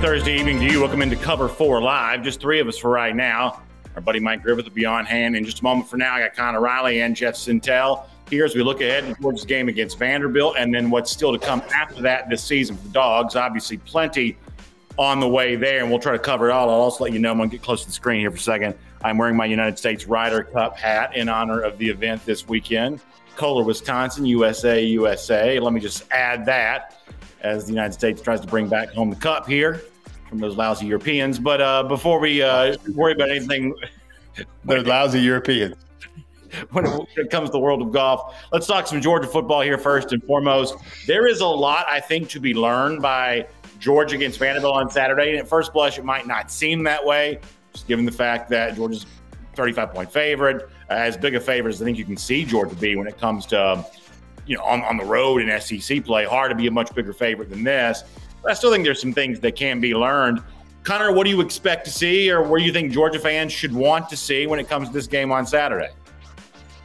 Thursday evening to you. Welcome into Cover 4 Live. Just three of us for right now. Our buddy Mike Griffith will be on hand in just a moment. For now, I got Connor Riley and Jeff Sentell here as we look ahead towards the game against Vanderbilt and then what's still to come after that this season for the Dogs. Obviously, plenty on the way there, and we'll try to cover it all. I'll also let you know I'm going to get close to the screen here for a second. I'm wearing my United States Ryder Cup hat in honor of the event this weekend. Kohler, Wisconsin, USA, USA. Let me just add that as the United States tries to bring back home the cup here from those lousy Europeans. But uh, before we uh, worry about anything, those lousy Europeans. When it comes to the world of golf, let's talk some Georgia football here first and foremost. There is a lot, I think, to be learned by Georgia against Vanderbilt on Saturday. And at first blush, it might not seem that way, just given the fact that Georgia's 35 point favorite, uh, as big a favorite as I think you can see Georgia be when it comes to, you know, on, on the road in SEC play. Hard to be a much bigger favorite than this. But I still think there's some things that can be learned. Connor, what do you expect to see, or do you think Georgia fans should want to see when it comes to this game on Saturday?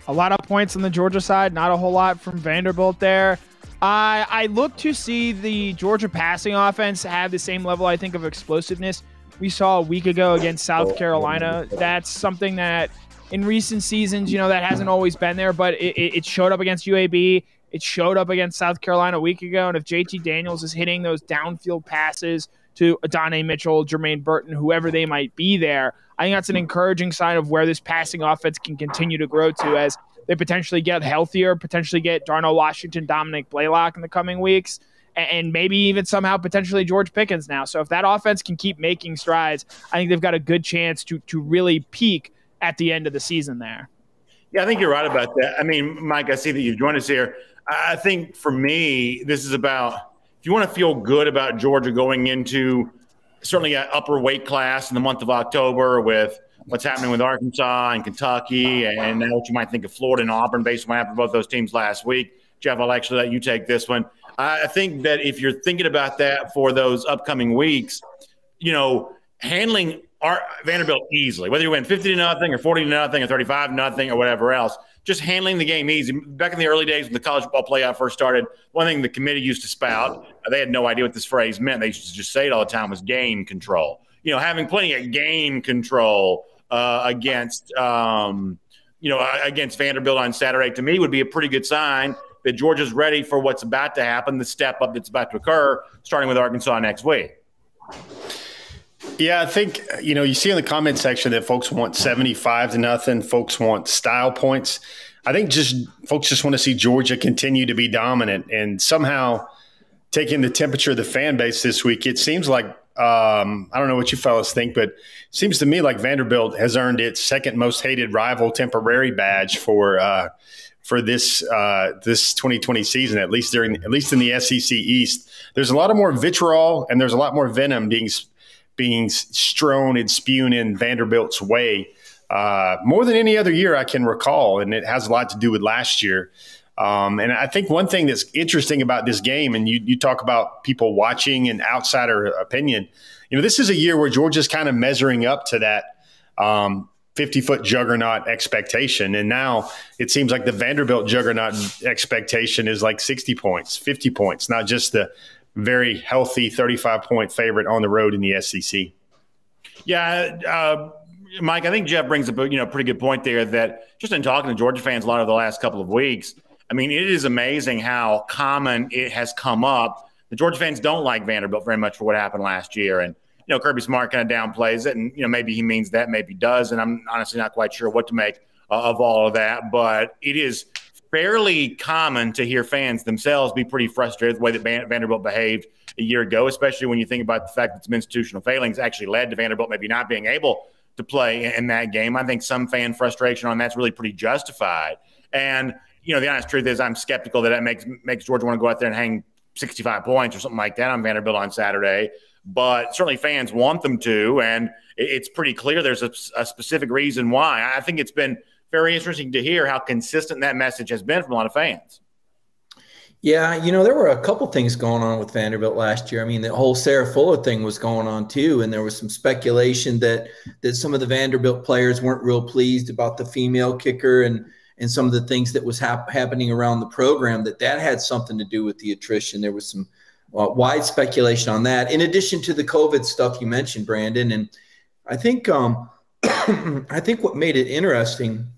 A lot of points on the Georgia side, not a whole lot from Vanderbilt there. I I look to see the Georgia passing offense have the same level, I think, of explosiveness we saw a week ago against South Carolina. That's something that in recent seasons, you know, that hasn't always been there, but it, it showed up against UAB. It showed up against South Carolina a week ago. And if JT Daniels is hitting those downfield passes to Adonai Mitchell, Jermaine Burton, whoever they might be there, I think that's an encouraging sign of where this passing offense can continue to grow to as they potentially get healthier, potentially get Darnell Washington, Dominick Blaylock in the coming weeks, and maybe even somehow potentially George Pickens now. So if that offense can keep making strides, I think they've got a good chance to to really peak at the end of the season there. Yeah, I think you're right about that. I mean, Mike, I see that you've joined us here. I think for me, this is about if you want to feel good about Georgia going into certainly an upper weight class in the month of October with what's happening with Arkansas and Kentucky, and now what you might think of Florida and Auburn based on what happened to both those teams last week. Jeff, I'll actually let you take this one. I think that if you're thinking about that for those upcoming weeks, you know, handling our Vanderbilt easily, whether you win 50 to nothing or 40 to nothing or 35 nothing or whatever else, just handling the game easy. Back in the early days when the college football playoff first started, one thing the committee used to spout, uh, they had no idea what this phrase meant. They used to just say it all the time was game control. You know, having plenty of game control uh, against, um, you know, against Vanderbilt on Saturday to me would be a pretty good sign that Georgia's ready for what's about to happen, the step up that's about to occur, starting with Arkansas next week. Yeah, I think you know you see in the comment section that folks want seventy-five to nothing. Folks want style points. I think just folks just want to see Georgia continue to be dominant and somehow taking the temperature of the fan base this week. It seems like um, I don't know what you fellas think, but seems to me like Vanderbilt has earned its second most hated rival temporary badge for uh, for this uh, this 2020 season, at least during at least in the SEC East. There's a lot of more vitriol and there's a lot more venom being being strewn and spewed in Vanderbilt's way uh, more than any other year I can recall, and it has a lot to do with last year. Um, and I think one thing that's interesting about this game, and you, you talk about people watching and outsider opinion, you know, this is a year where Georgia's kind of measuring up to that um, 50 foot juggernaut expectation. And now it seems like the Vanderbilt juggernaut expectation is like 60 points, 50 points, not just the very healthy 35 point favorite on the road in the SEC. Yeah, uh, Mike, I think Jeff brings up a you know pretty good point there. That just in talking to Georgia fans a lot of the last couple of weeks, I mean, it is amazing how common it has come up. The Georgia fans don't like Vanderbilt very much for what happened last year, and you know Kirby Smart kind of downplays it, and you know maybe he means that, maybe does, and I'm honestly not quite sure what to make uh, of all of that. But it is fairly common to hear fans themselves be pretty frustrated with the way that Vanderbilt behaved a year ago, especially when you think about the fact that some institutional failings actually led to Vanderbilt maybe not being able to play in that game. I think some fan frustration on that's really pretty justified. And you know, the honest truth is, I'm skeptical that that makes makes Georgia want to go out there and hang 65 points or something like that on Vanderbilt on Saturday. But certainly, fans want them to, and it's pretty clear there's a, a specific reason why. I think it's been very interesting to hear how consistent that message has been from a lot of fans. Yeah, you know, there were a couple things going on with Vanderbilt last year. I mean, the whole Sarah Fuller thing was going on too, and there was some speculation that that some of the Vanderbilt players weren't real pleased about the female kicker and and some of the things that was hap- happening around the program. That that had something to do with the attrition. There was some uh, wide speculation on that. In addition to the COVID stuff you mentioned, Brandon, and I think um, I think what made it interesting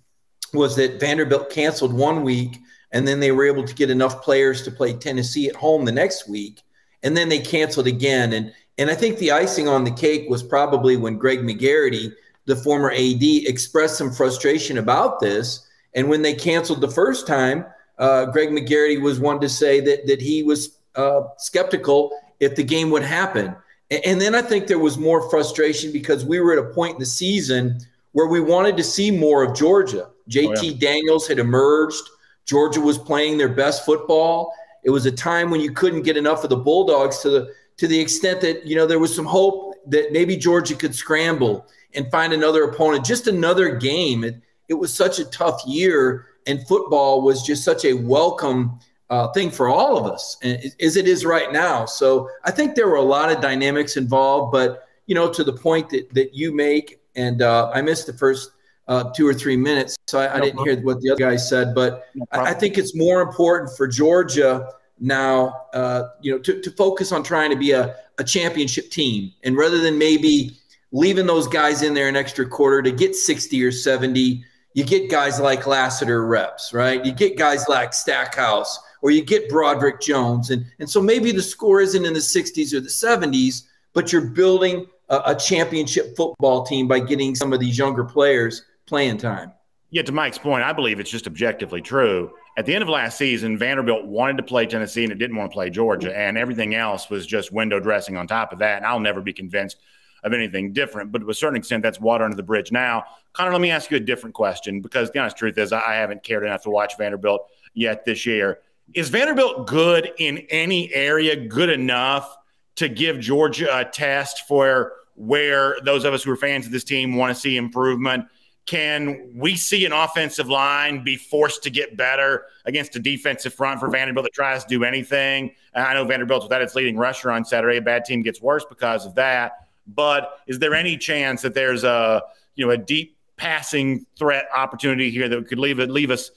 was that Vanderbilt canceled one week, and then they were able to get enough players to play Tennessee at home the next week, and then they canceled again. And and I think the icing on the cake was probably when Greg McGarity, the former AD, expressed some frustration about this. And when they canceled the first time, uh, Greg McGarity was one to say that that he was uh, skeptical if the game would happen. And then I think there was more frustration because we were at a point in the season where we wanted to see more of Georgia. JT oh, yeah. Daniels had emerged. Georgia was playing their best football. It was a time when you couldn't get enough of the Bulldogs to the to the extent that you know there was some hope that maybe Georgia could scramble and find another opponent, just another game. It, it was such a tough year, and football was just such a welcome uh, thing for all of us, as it is right now. So I think there were a lot of dynamics involved, but you know, to the point that that you make, and uh, I missed the first uh, two or three minutes, so I, I didn't hear what the other guy said. But no I, I, think it's more important for Georgia now, uh, you know, to, to focus on trying to be a, a championship team, and rather than maybe leaving those guys in there an extra quarter to get sixty or seventy. You get guys like Lassiter reps, right? You get guys like Stackhouse or you get Broderick Jones. And, and so maybe the score isn't in the 60s or the 70s, but you're building a, a championship football team by getting some of these younger players playing time. Yeah, to Mike's point, I believe it's just objectively true. At the end of last season, Vanderbilt wanted to play Tennessee and it didn't want to play Georgia, and everything else was just window dressing on top of that. And I'll never be convinced of anything different, but to a certain extent, that's water under the bridge now. Connor, let me ask you a different question because the honest truth is, I haven't cared enough to watch Vanderbilt yet this year. Is Vanderbilt good in any area, good enough to give Georgia a test for where those of us who are fans of this team want to see improvement? Can we see an offensive line be forced to get better against a defensive front for Vanderbilt that tries to do anything? I know Vanderbilt's without its leading rusher on Saturday. A bad team gets worse because of that. But is there any chance that there's a you know a deep passing threat opportunity here that could leave it leave us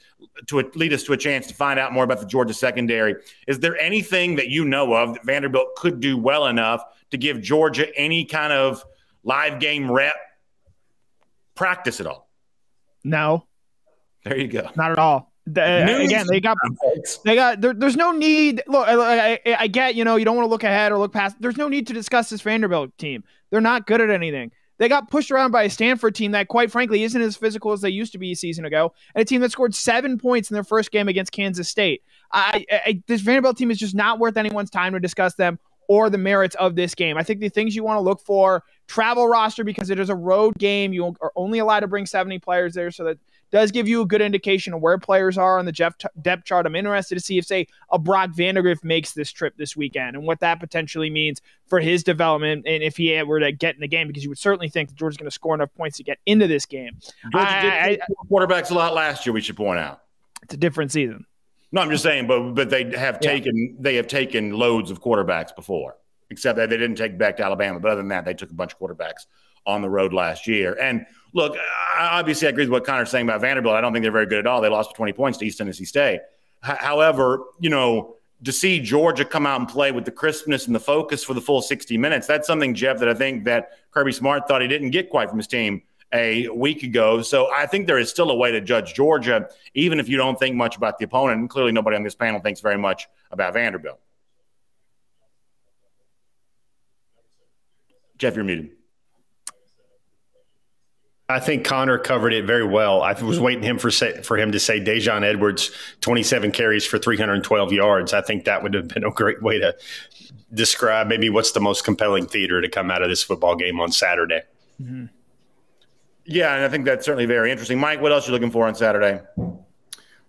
to a, lead us to a chance to find out more about the Georgia secondary. Is there anything that you know of that Vanderbilt could do well enough to give Georgia any kind of live game rep practice at all? No. There you go. Not at all. The, uh, again, they got they got there, there's no need. Look, I, I, I get you know you don't want to look ahead or look past. There's no need to discuss this Vanderbilt team. They're not good at anything. They got pushed around by a Stanford team that, quite frankly, isn't as physical as they used to be a season ago, and a team that scored seven points in their first game against Kansas State. I, I, this Vanderbilt team is just not worth anyone's time to discuss them or the merits of this game. I think the things you want to look for travel roster because it is a road game. You are only allowed to bring 70 players there, so that does give you a good indication of where players are on the depth chart. I'm interested to see if, say, a Brock Vandagriff makes this trip this weekend and what that potentially means for his development and if he were to get in the game, because you would certainly think that Georgia's going to score enough points to get into this game. Georgia I, did I, quarterbacks a lot last year. We should point out it's a different season. No, I'm just saying, but but they have taken yeah. they have taken loads of quarterbacks before, except that they didn't take back to Alabama. But other than that, they took a bunch of quarterbacks on the road last year. And look, I, obviously, I agree with what Connor's saying about Vanderbilt. I don't think they're very good at all. They lost 20 points to East Tennessee State. H- however, you know, to see Georgia come out and play with the crispness and the focus for the full 60 minutes, that's something, Jeff, that I think that Kirby Smart thought he didn't get quite from his team a week ago. So I think there is still a way to judge Georgia, even if you don't think much about the opponent. And clearly, nobody on this panel thinks very much about Vanderbilt. Jeff, you're muted. I think Connor covered it very well. I was waiting him for say, for him to say Daijun Edwards, 27 carries for 312 yards. I think that would have been a great way to describe maybe what's the most compelling theater to come out of this football game on Saturday. Mm-hmm. Yeah, and I think that's certainly very interesting. Mike, what else are you looking for on Saturday?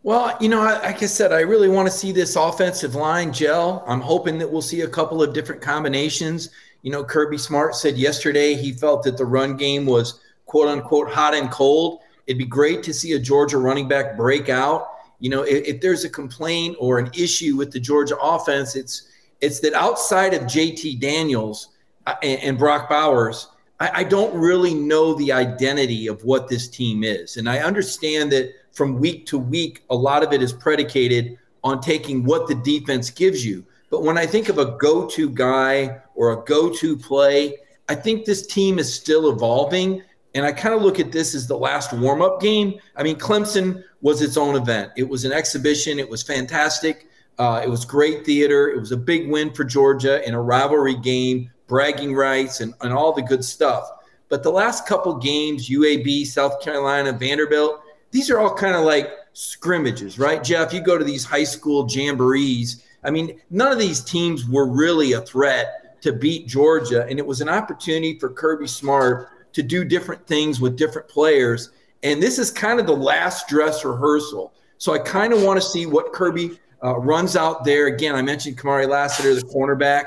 Well, you know, like I said, I really want to see this offensive line gel. I'm hoping that we'll see a couple of different combinations. You know, Kirby Smart said yesterday he felt that the run game was – quote unquote hot and cold. It'd be great to see a Georgia running back break out. You know, if, if there's a complaint or an issue with the Georgia offense, it's it's that outside of JT Daniels uh, and, and Brock Bowers, I, I don't really know the identity of what this team is. And I understand that from week to week, a lot of it is predicated on taking what the defense gives you. But when I think of a go to guy or a go to play, I think this team is still evolving. And I kind of look at this as the last warm up game. I mean, Clemson was its own event, it was an exhibition, it was fantastic. Uh, it was great theater. It was a big win for Georgia in a rivalry game, bragging rights, and, and all the good stuff. But the last couple games, UAB, South Carolina, Vanderbilt, these are all kind of like scrimmages, right? Jeff, you go to these high school jamborees. I mean, none of these teams were really a threat to beat Georgia. And it was an opportunity for Kirby Smart to do different things with different players. And this is kind of the last dress rehearsal. So I kind of want to see what Kirby uh, runs out there. Again, I mentioned Kamari Lassiter, the cornerback.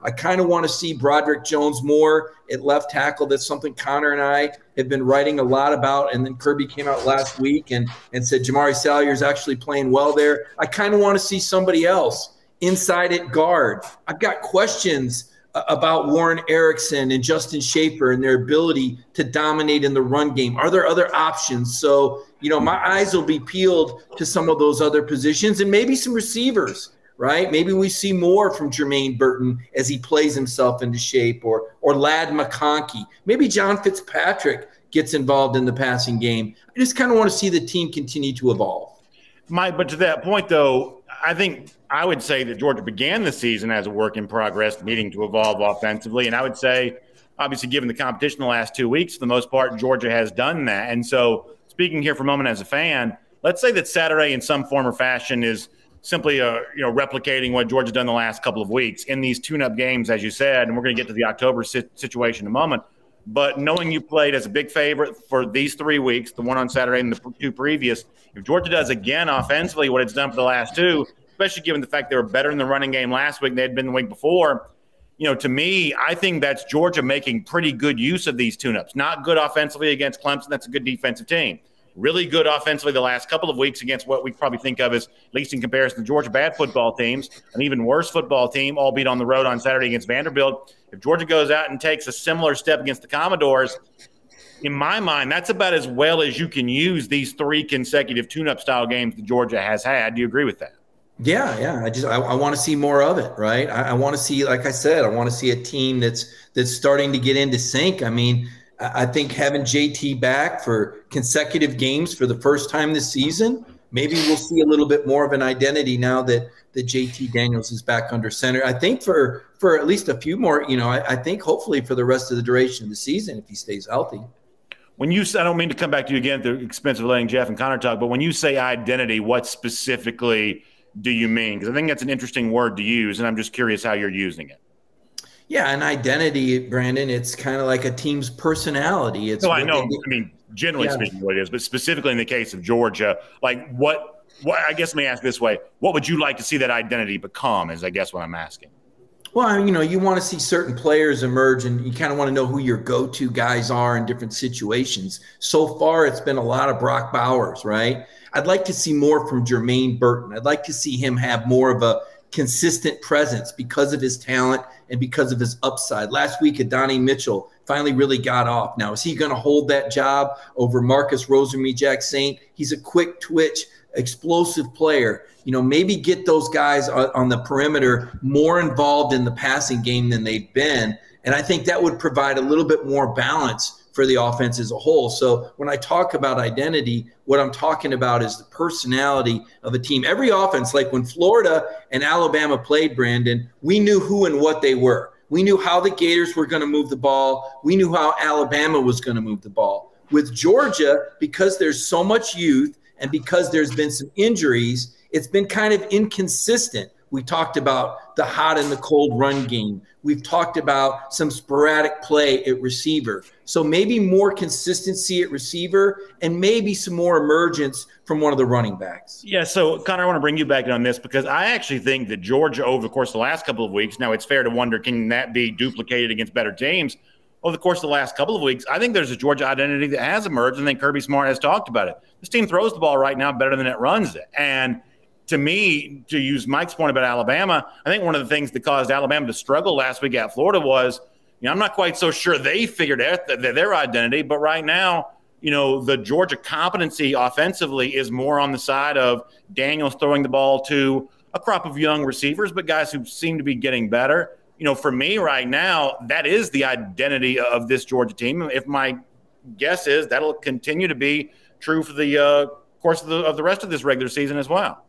I kind of want to see Broderick Jones more at left tackle. That's something Connor and I have been writing a lot about. And then Kirby came out last week and, and said Jamaree Salyer is actually playing well there. I kind of want to see somebody else inside at guard. I've got questions about Warren Ericson and Justin Shaffer and their ability to dominate in the run game? Are there other options? So, you know, my eyes will be peeled to some of those other positions and maybe some receivers, right? Maybe we see more from Jermaine Burton as he plays himself into shape or or Ladd McConkey. Maybe John Fitzpatrick gets involved in the passing game. I just kind of want to see the team continue to evolve. Mike, but to that point though, I think I would say that Georgia began the season as a work in progress, needing to evolve offensively. And I would say, obviously, given the competition the last two weeks, for the most part, Georgia has done that. And so, speaking here for a moment as a fan, let's say that Saturday, in some form or fashion, is simply uh, you know replicating what Georgia's done the last couple of weeks in these tune-up games, as you said. And we're going to get to the October situation in a moment. But knowing you played as a big favorite for these three weeks, the one on Saturday and the two previous, if Georgia does again offensively what it's done for the last two, especially given the fact they were better in the running game last week than they had been the week before. You know, to me, I think that's Georgia making pretty good use of these tune-ups. Not good offensively against Clemson. That's a good defensive team. Really good offensively the last couple of weeks against what we probably think of as, at least in comparison to Georgia, bad football teams. An even worse football team, albeit on the road on Saturday against Vanderbilt. If Georgia goes out and takes a similar step against the Commodores, in my mind, that's about as well as you can use these three consecutive tune-up style games that Georgia has had. Do you agree with that? Yeah, yeah. I just I, I want to see more of it, right? I, I want to see, like I said, I want to see a team that's that's starting to get into sync. I mean, I think having JT back for consecutive games for the first time this season, maybe we'll see a little bit more of an identity now that that JT Daniels is back under center. I think for for at least a few more, you know, I, I think hopefully for the rest of the duration of the season if he stays healthy. When you I don't mean to come back to you again at the expense of letting Jeff and Connor talk, but when you say identity, what specifically do you mean? Because I think that's an interesting word to use, and I'm just curious how you're using it. Yeah, an identity, Brandon. It's kind of like a team's personality. It's no, I know. I mean, generally yeah. speaking, what it is, but specifically in the case of Georgia, like what? What? I guess let me ask this way: What would you like to see that identity become? Is I guess what I'm asking. Well, you know, you want to see certain players emerge, and you kind of want to know who your go-to guys are in different situations. So far, it's been a lot of Brock Bowers, right? I'd like to see more from Jermaine Burton. I'd like to see him have more of a consistent presence because of his talent and because of his upside. Last week, Adonai Mitchell finally really got off. Now, is he going to hold that job over Marcus Rosemy-Jacksaint? He's a quick twitch, explosive player. You know, maybe get those guys on the perimeter more involved in the passing game than they've been. And I think that would provide a little bit more balance for the offense as a whole. So when I talk about identity, what I'm talking about is the personality of a team. Every offense, like when Florida and Alabama played, Brandon, we knew who and what they were. We knew how the Gators were going to move the ball. We knew how Alabama was going to move the ball. With Georgia, because there's so much youth and because there's been some injuries, it's been kind of inconsistent. We talked about the hot and the cold run game. We've talked about some sporadic play at receiver. So maybe more consistency at receiver and maybe some more emergence from one of the running backs. Yeah. So, Connor, I want to bring you back on this because I actually think that Georgia, over the course of the last couple of weeks, now it's fair to wonder can that be duplicated against better teams? Over the course of the last couple of weeks, I think there's a Georgia identity that has emerged, and then Kirby Smart has talked about it. This team throws the ball right now better than it runs it. And – to me, to use Mike's point about Alabama, I think one of the things that caused Alabama to struggle last week at Florida was, you know, I'm not quite so sure they figured out their identity, but right now, you know, the Georgia competency offensively is more on the side of Daniels throwing the ball to a crop of young receivers, but guys who seem to be getting better. You know, for me right now, that is the identity of this Georgia team. If my guess is that'll continue to be true for the uh, course of the, of the rest of this regular season as well.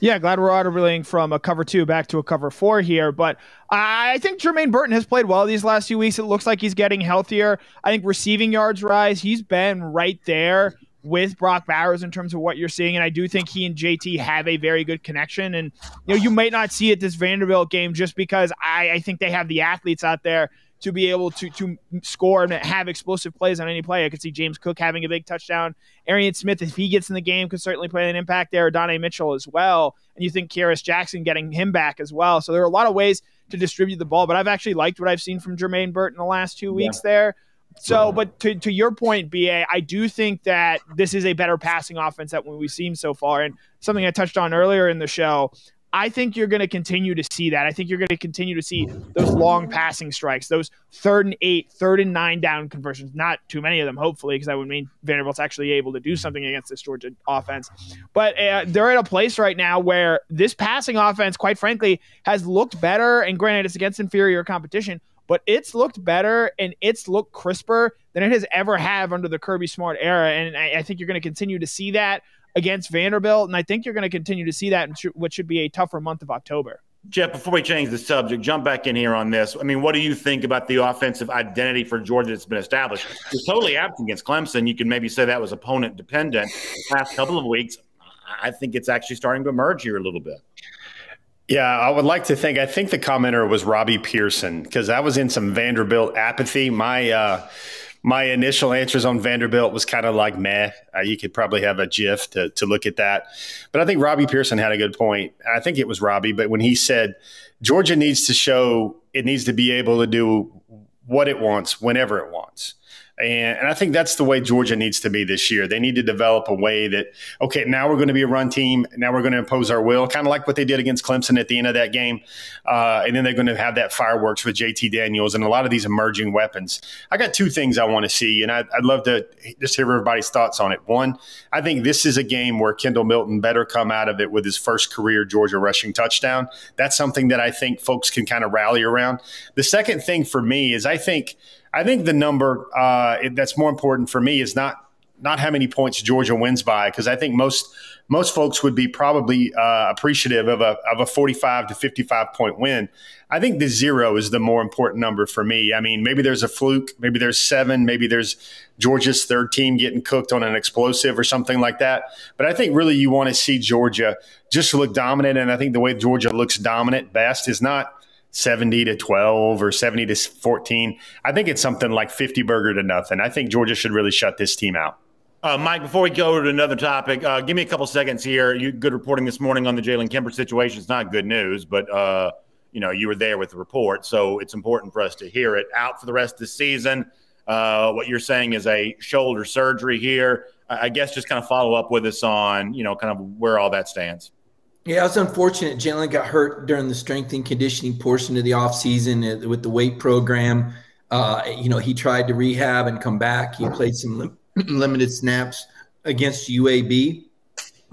Yeah, glad we're auto from a cover two back to a cover four here. But I think Jermaine Burton has played well these last few weeks. It looks like he's getting healthier. I think receiving yards rise. He's been right there with Brock Bowers in terms of what you're seeing. And I do think he and JT have a very good connection. And you know, you might not see it this Vanderbilt game just because I, I think they have the athletes out there to be able to to score and have explosive plays on any play. I could see James Cook having a big touchdown. Arian Smith, if he gets in the game, could certainly play an impact there. Donnie Mitchell as well. And you think Kearis Jackson getting him back as well. So there are a lot of ways to distribute the ball. But I've actually liked what I've seen from Jermaine Burton the last two weeks yeah. there. So, but to, to your point, BA, I do think that this is a better passing offense than we've seen so far. And something I touched on earlier in the show, I think you're going to continue to see that. I think you're going to continue to see those long passing strikes, those third and eight, third and nine down conversions. Not too many of them, hopefully, because that would mean Vanderbilt's actually able to do something against this Georgia offense. But uh, they're at a place right now where this passing offense, quite frankly, has looked better. And granted, it's against inferior competition, but it's looked better and it's looked crisper than it has ever have under the Kirby Smart era. And I, I think you're going to continue to see that against Vanderbilt. And I think you're going to continue to see that in what should be a tougher month of October. Jeff, before we change the subject, jump back in here on this. I mean, what do you think about the offensive identity for Georgia that's been established? It's totally absent against Clemson. You can maybe say that was opponent dependent. The past couple of weeks, I think it's actually starting to emerge here a little bit. Yeah, I would like to think. I think the commenter was Robbie Pearson because I was in some Vanderbilt apathy. My uh, my initial answers on Vanderbilt was kind of like meh. Uh, you could probably have a GIF to, to look at that. But I think Robbie Pearson had a good point. I think it was Robbie, but when he said Georgia needs to show it needs to be able to do what it wants whenever it wants. And, and, I think that's the way Georgia needs to be this year. They need to develop a way that, okay, now we're going to be a run team. Now we're going to impose our will, kind of like what they did against Clemson at the end of that game. Uh, and then they're going to have that fireworks with JT Daniels and a lot of these emerging weapons. I got two things I want to see, and I, would love to just hear everybody's thoughts on it. One, I think this is a game where Kendall Milton better come out of it with his first career Georgia rushing touchdown. That's something that I think folks can kind of rally around. The second thing for me is I think – I think the number uh, that's more important for me is not not how many points Georgia wins by, because I think most most folks would be probably uh, appreciative of a of a 45 to 55 point win. I think the zero is the more important number for me. I mean, maybe there's a fluke, maybe there's seven, maybe there's Georgia's third team getting cooked on an explosive or something like that. But I think really you want to see Georgia just look dominant, and I think the way Georgia looks dominant best is not 70 to 12 or 70 to 14. I think it's something like 50 burger to nothing. I think Georgia should really shut this team out. Uh, Mike, before we go to another topic, uh, give me a couple seconds here. You good reporting this morning on the Jalen Kimber situation. It's not good news, but uh, you know you were there with the report, so it's important for us to hear it. Out for the rest of the season. Uh, what you're saying is a shoulder surgery here. I, I guess just kind of follow up with us on you know kind of where all that stands. Yeah, it was unfortunate. Jalen got hurt during the strength and conditioning portion of the offseason with the weight program. Uh, you know, he tried to rehab and come back. He played some lim- limited snaps against UAB.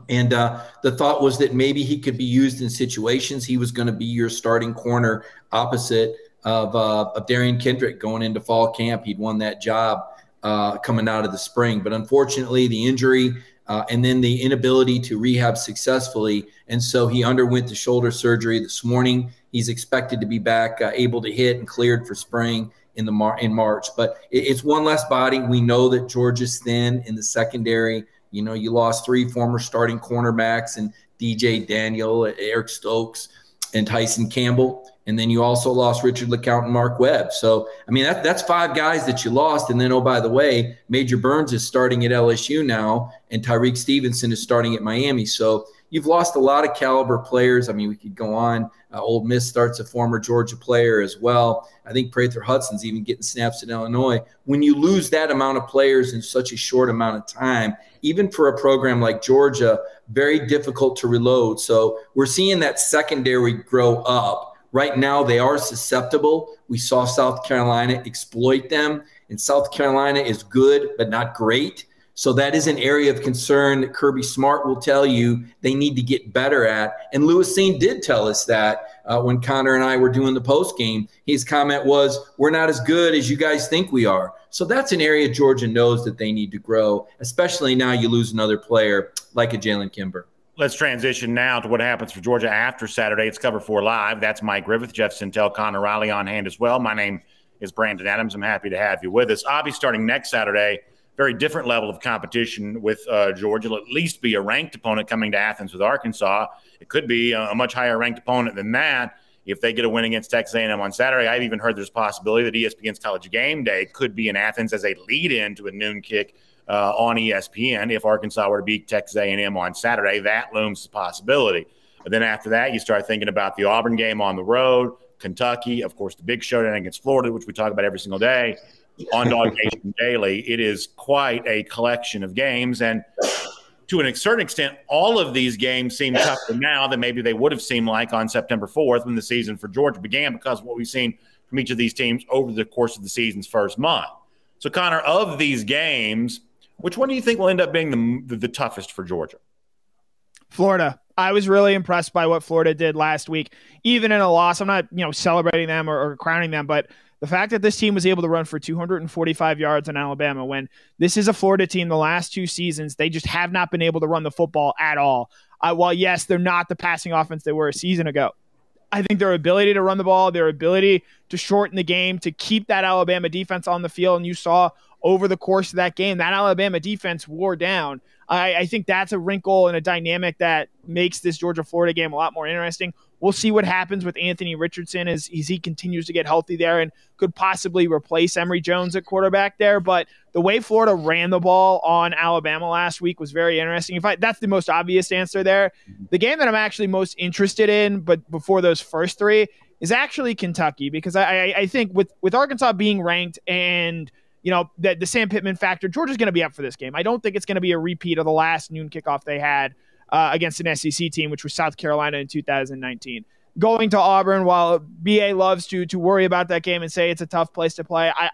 And uh, the thought was that maybe he could be used in situations. He was going to be your starting corner opposite of, uh, of Derion Kendrick going into fall camp. He'd won that job uh, coming out of the spring. But unfortunately, the injury uh, and then the inability to rehab successfully. And so he underwent the shoulder surgery this morning. He's expected to be back, uh, able to hit and cleared for spring in the Mar- in March. But it, it's one less body. We know that Georgia's thin in the secondary. You know, you lost three former starting cornerbacks and DJ Daniel, Eric Stokes, and Tyson Campbell. And then you also lost Richard LeCounte and Mark Webb. So, I mean, that, that's five guys that you lost. And then, oh, by the way, Major Burns is starting at LSU now, and Tyrique Stevenson is starting at Miami. So you've lost a lot of caliber players. I mean, we could go on. Uh, Ole Miss starts a former Georgia player as well. I think Prather Hudson's even getting snaps at Illinois. When you lose that amount of players in such a short amount of time, even for a program like Georgia, very difficult to reload. So we're seeing that secondary grow up Right now, they are susceptible. We saw South Carolina exploit them, and South Carolina is good, but not great. So that is an area of concern that Kirby Smart will tell you they need to get better at. And Lewis Cine did tell us that uh, when Connor and I were doing the post game. His comment was, "We're not as good as you guys think we are." So that's an area Georgia knows that they need to grow, especially now you lose another player like a Jalen Kimber. Let's transition now to what happens for Georgia after Saturday. It's Cover 4 Live. That's Mike Griffith, Jeff Sentell, Connor Riley on hand as well. My name is Brandon Adams. I'm happy to have you with us. Obviously, starting next Saturday, very different level of competition with uh, Georgia. It'll at least be a ranked opponent coming to Athens with Arkansas. It could be a, a much higher ranked opponent than that if they get a win against Texas A&M on Saturday. I've even heard there's a possibility that ESPN's College Game Day could be in Athens as a lead-in to a noon kick uh, on ESPN. If Arkansas were to beat Texas A&M on Saturday, that looms as a possibility. But then after that, you start thinking about the Auburn game on the road, Kentucky, of course, the big showdown against Florida, which we talk about every single day on Dog Nation Daily. It is quite a collection of games. And to a certain extent, all of these games seem tougher now than maybe they would have seemed like on September 4th when the season for Georgia began because of what we've seen from each of these teams over the course of the season's first month. So, Connor, of these games, which one do you think will end up being the, the, the toughest for Georgia? Florida. I was really impressed by what Florida did last week, even in a loss. I'm not, you know, celebrating them or, or crowning them, but the fact that this team was able to run for 245 yards in Alabama when this is a Florida team the last two seasons, they just have not been able to run the football at all. Uh, while, yes, they're not the passing offense they were a season ago. I think their ability to run the ball, their ability to shorten the game, to keep that Alabama defense on the field, and you saw over the course of that game, that Alabama defense wore down. I, I think that's a wrinkle and a dynamic that makes this Georgia Florida game a lot more interesting. We'll see what happens with Anthony Richardson as, as he continues to get healthy there and could possibly replace Emory Jones at quarterback there. But the way Florida ran the ball on Alabama last week was very interesting. If I, that's the most obvious answer there, the game that I'm actually most interested in, but before those first three, is actually Kentucky because I, I think with with Arkansas being ranked and you know the, the Sam Pittman factor, Georgia's going to be up for this game. I don't think it's going to be a repeat of the last noon kickoff they had uh, against an SEC team, which was South Carolina in 2019. Going to Auburn, while BA loves to to worry about that game and say it's a tough place to play, I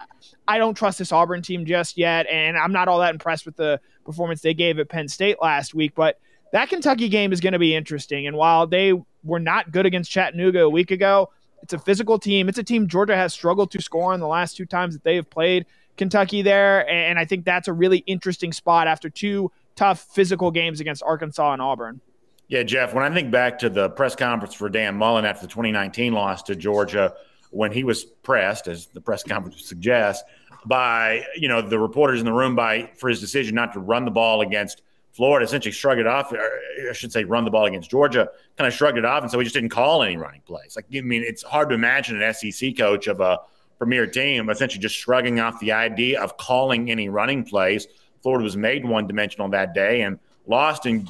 I don't trust this Auburn team just yet, and I'm not all that impressed with the performance they gave at Penn State last week. But that Kentucky game is going to be interesting, and while they were not good against Chattanooga a week ago, it's a physical team. It's a team Georgia has struggled to score on the last two times that they have played Kentucky there, and I think that's a really interesting spot after two tough physical games against Arkansas and Auburn. Yeah, Jeff, when I think back to the press conference for Dan Mullen after the 2019 loss to Georgia, when he was pressed, as the press conference suggests, by you know the reporters in the room by for his decision not to run the ball against Florida, essentially shrugged it off. I should say, run the ball against Georgia, kind of shrugged it off, and so he just didn't call any running plays. Like, I mean, it's hard to imagine an SEC coach of a premier team essentially just shrugging off the idea of calling any running plays. Florida was made one dimensional that day and lost in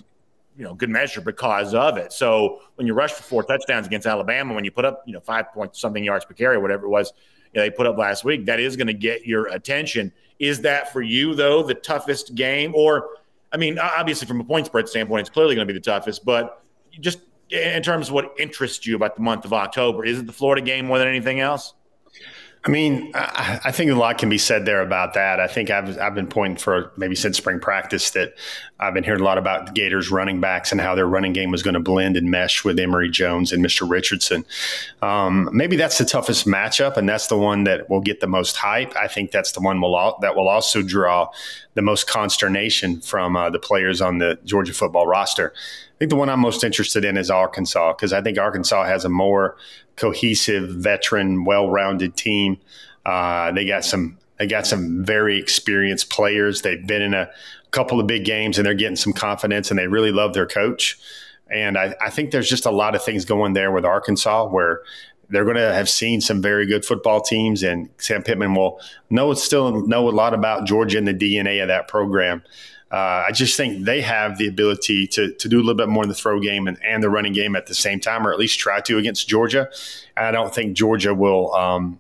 you know good measure because of it. So when you rush for four touchdowns against Alabama, when you put up you know five point something yards per carry, whatever it was you know, they put up last week, that is going to get your attention. Is that for you though the toughest game? Or I mean, obviously from a point spread standpoint, it's clearly going to be the toughest, but just in terms of what interests you about the month of October, is it the Florida game more than anything else? I mean, I, I, think a lot can be said there about that. I think I've, I've been pointing for maybe since spring practice that I've been hearing a lot about the Gators running backs and how their running game was going to blend and mesh with Emory Jones and Mr. Richardson. Um, maybe that's the toughest matchup, and that's the one that will get the most hype. I think that's the one will that will also draw the most consternation from uh, the players on the Georgia football roster think the one I'm most interested in is Arkansas because I think Arkansas has a more cohesive, veteran, well-rounded team. Uh, they got some they got some very experienced players. They've been in a couple of big games and they're getting some confidence and they really love their coach. And I, I think there's just a lot of things going there with Arkansas where they're going to have seen some very good football teams, and Sam Pittman will know still know a lot about Georgia and the DNA of that program uh, I just think they have the ability to, to do a little bit more in the throw game and, and the running game at the same time, or at least try to against Georgia. And I don't think Georgia will. Um,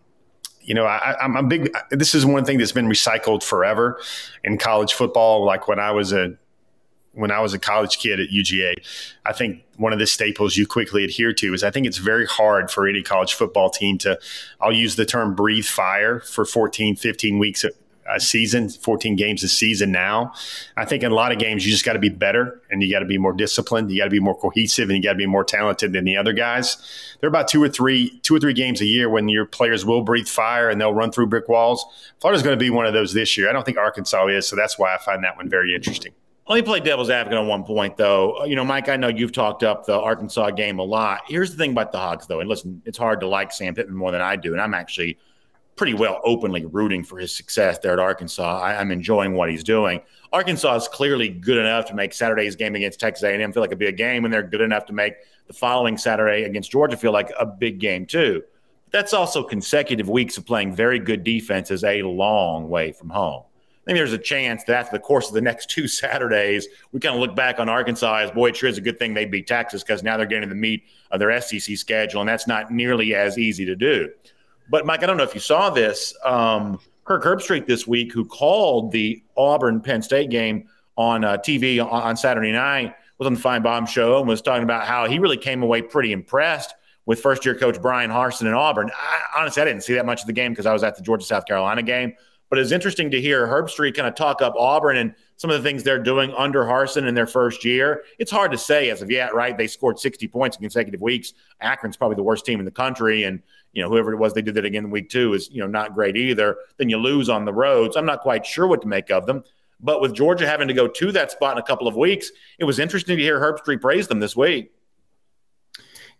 you know, I, am a big. This is one thing that's been recycled forever in college football. Like when I was a when I was a college kid at UGA, I think one of the staples you quickly adhere to is I think it's very hard for any college football team to, I'll use the term breathe fire for 14, 15 weeks a season, 14 games a season now. I think in a lot of games, you just got to be better and you got to be more disciplined. You got to be more cohesive and you got to be more talented than the other guys. There are about two or three, two or three games a year when your players will breathe fire and they'll run through brick walls. Florida's going to be one of those this year. I don't think Arkansas is, so that's why I find that one very interesting. Let me play devil's advocate on one point, though. Uh, you know, Mike, I know you've talked up the Arkansas game a lot. Here's the thing about the Hogs, though. And listen, it's hard to like Sam Pittman more than I do. And I'm actually – pretty well openly rooting for his success there at Arkansas. I, am enjoying what he's doing. Arkansas is clearly good enough to make Saturday's game against Texas A&M feel like a big game, and they're good enough to make the following Saturday against Georgia feel like a big game too. But That's also consecutive weeks of playing very good defenses a long way from home. I think there's a chance that after the course of the next two Saturdays, we kind of look back on Arkansas as, boy, it sure is a good thing they beat Texas because now they're getting the meat of their SEC schedule, and that's not nearly as easy to do. But Mike, I don't know if you saw this. Um, Kirk Herbstreit this week, who called the Auburn Penn State game on uh, TV on, Saturday night, was on the Finebaum show and was talking about how he really came away pretty impressed with first year coach Bryan Harsin in Auburn. I, honestly, I didn't see that much of the game because I was at the Georgia South Carolina game. But it's interesting to hear Herbstreit kind of talk up Auburn and some of the things they're doing under Harsin in their first year. It's hard to say as of yet, right? They scored 60 points in consecutive weeks. Akron's probably the worst team in the country. And you know, whoever it was they did that again in week two is, you know, not great either. Then you lose on the roads. I'm not quite sure what to make of them. But with Georgia having to go to that spot in a couple of weeks, it was interesting to hear Herbstreit praise them this week.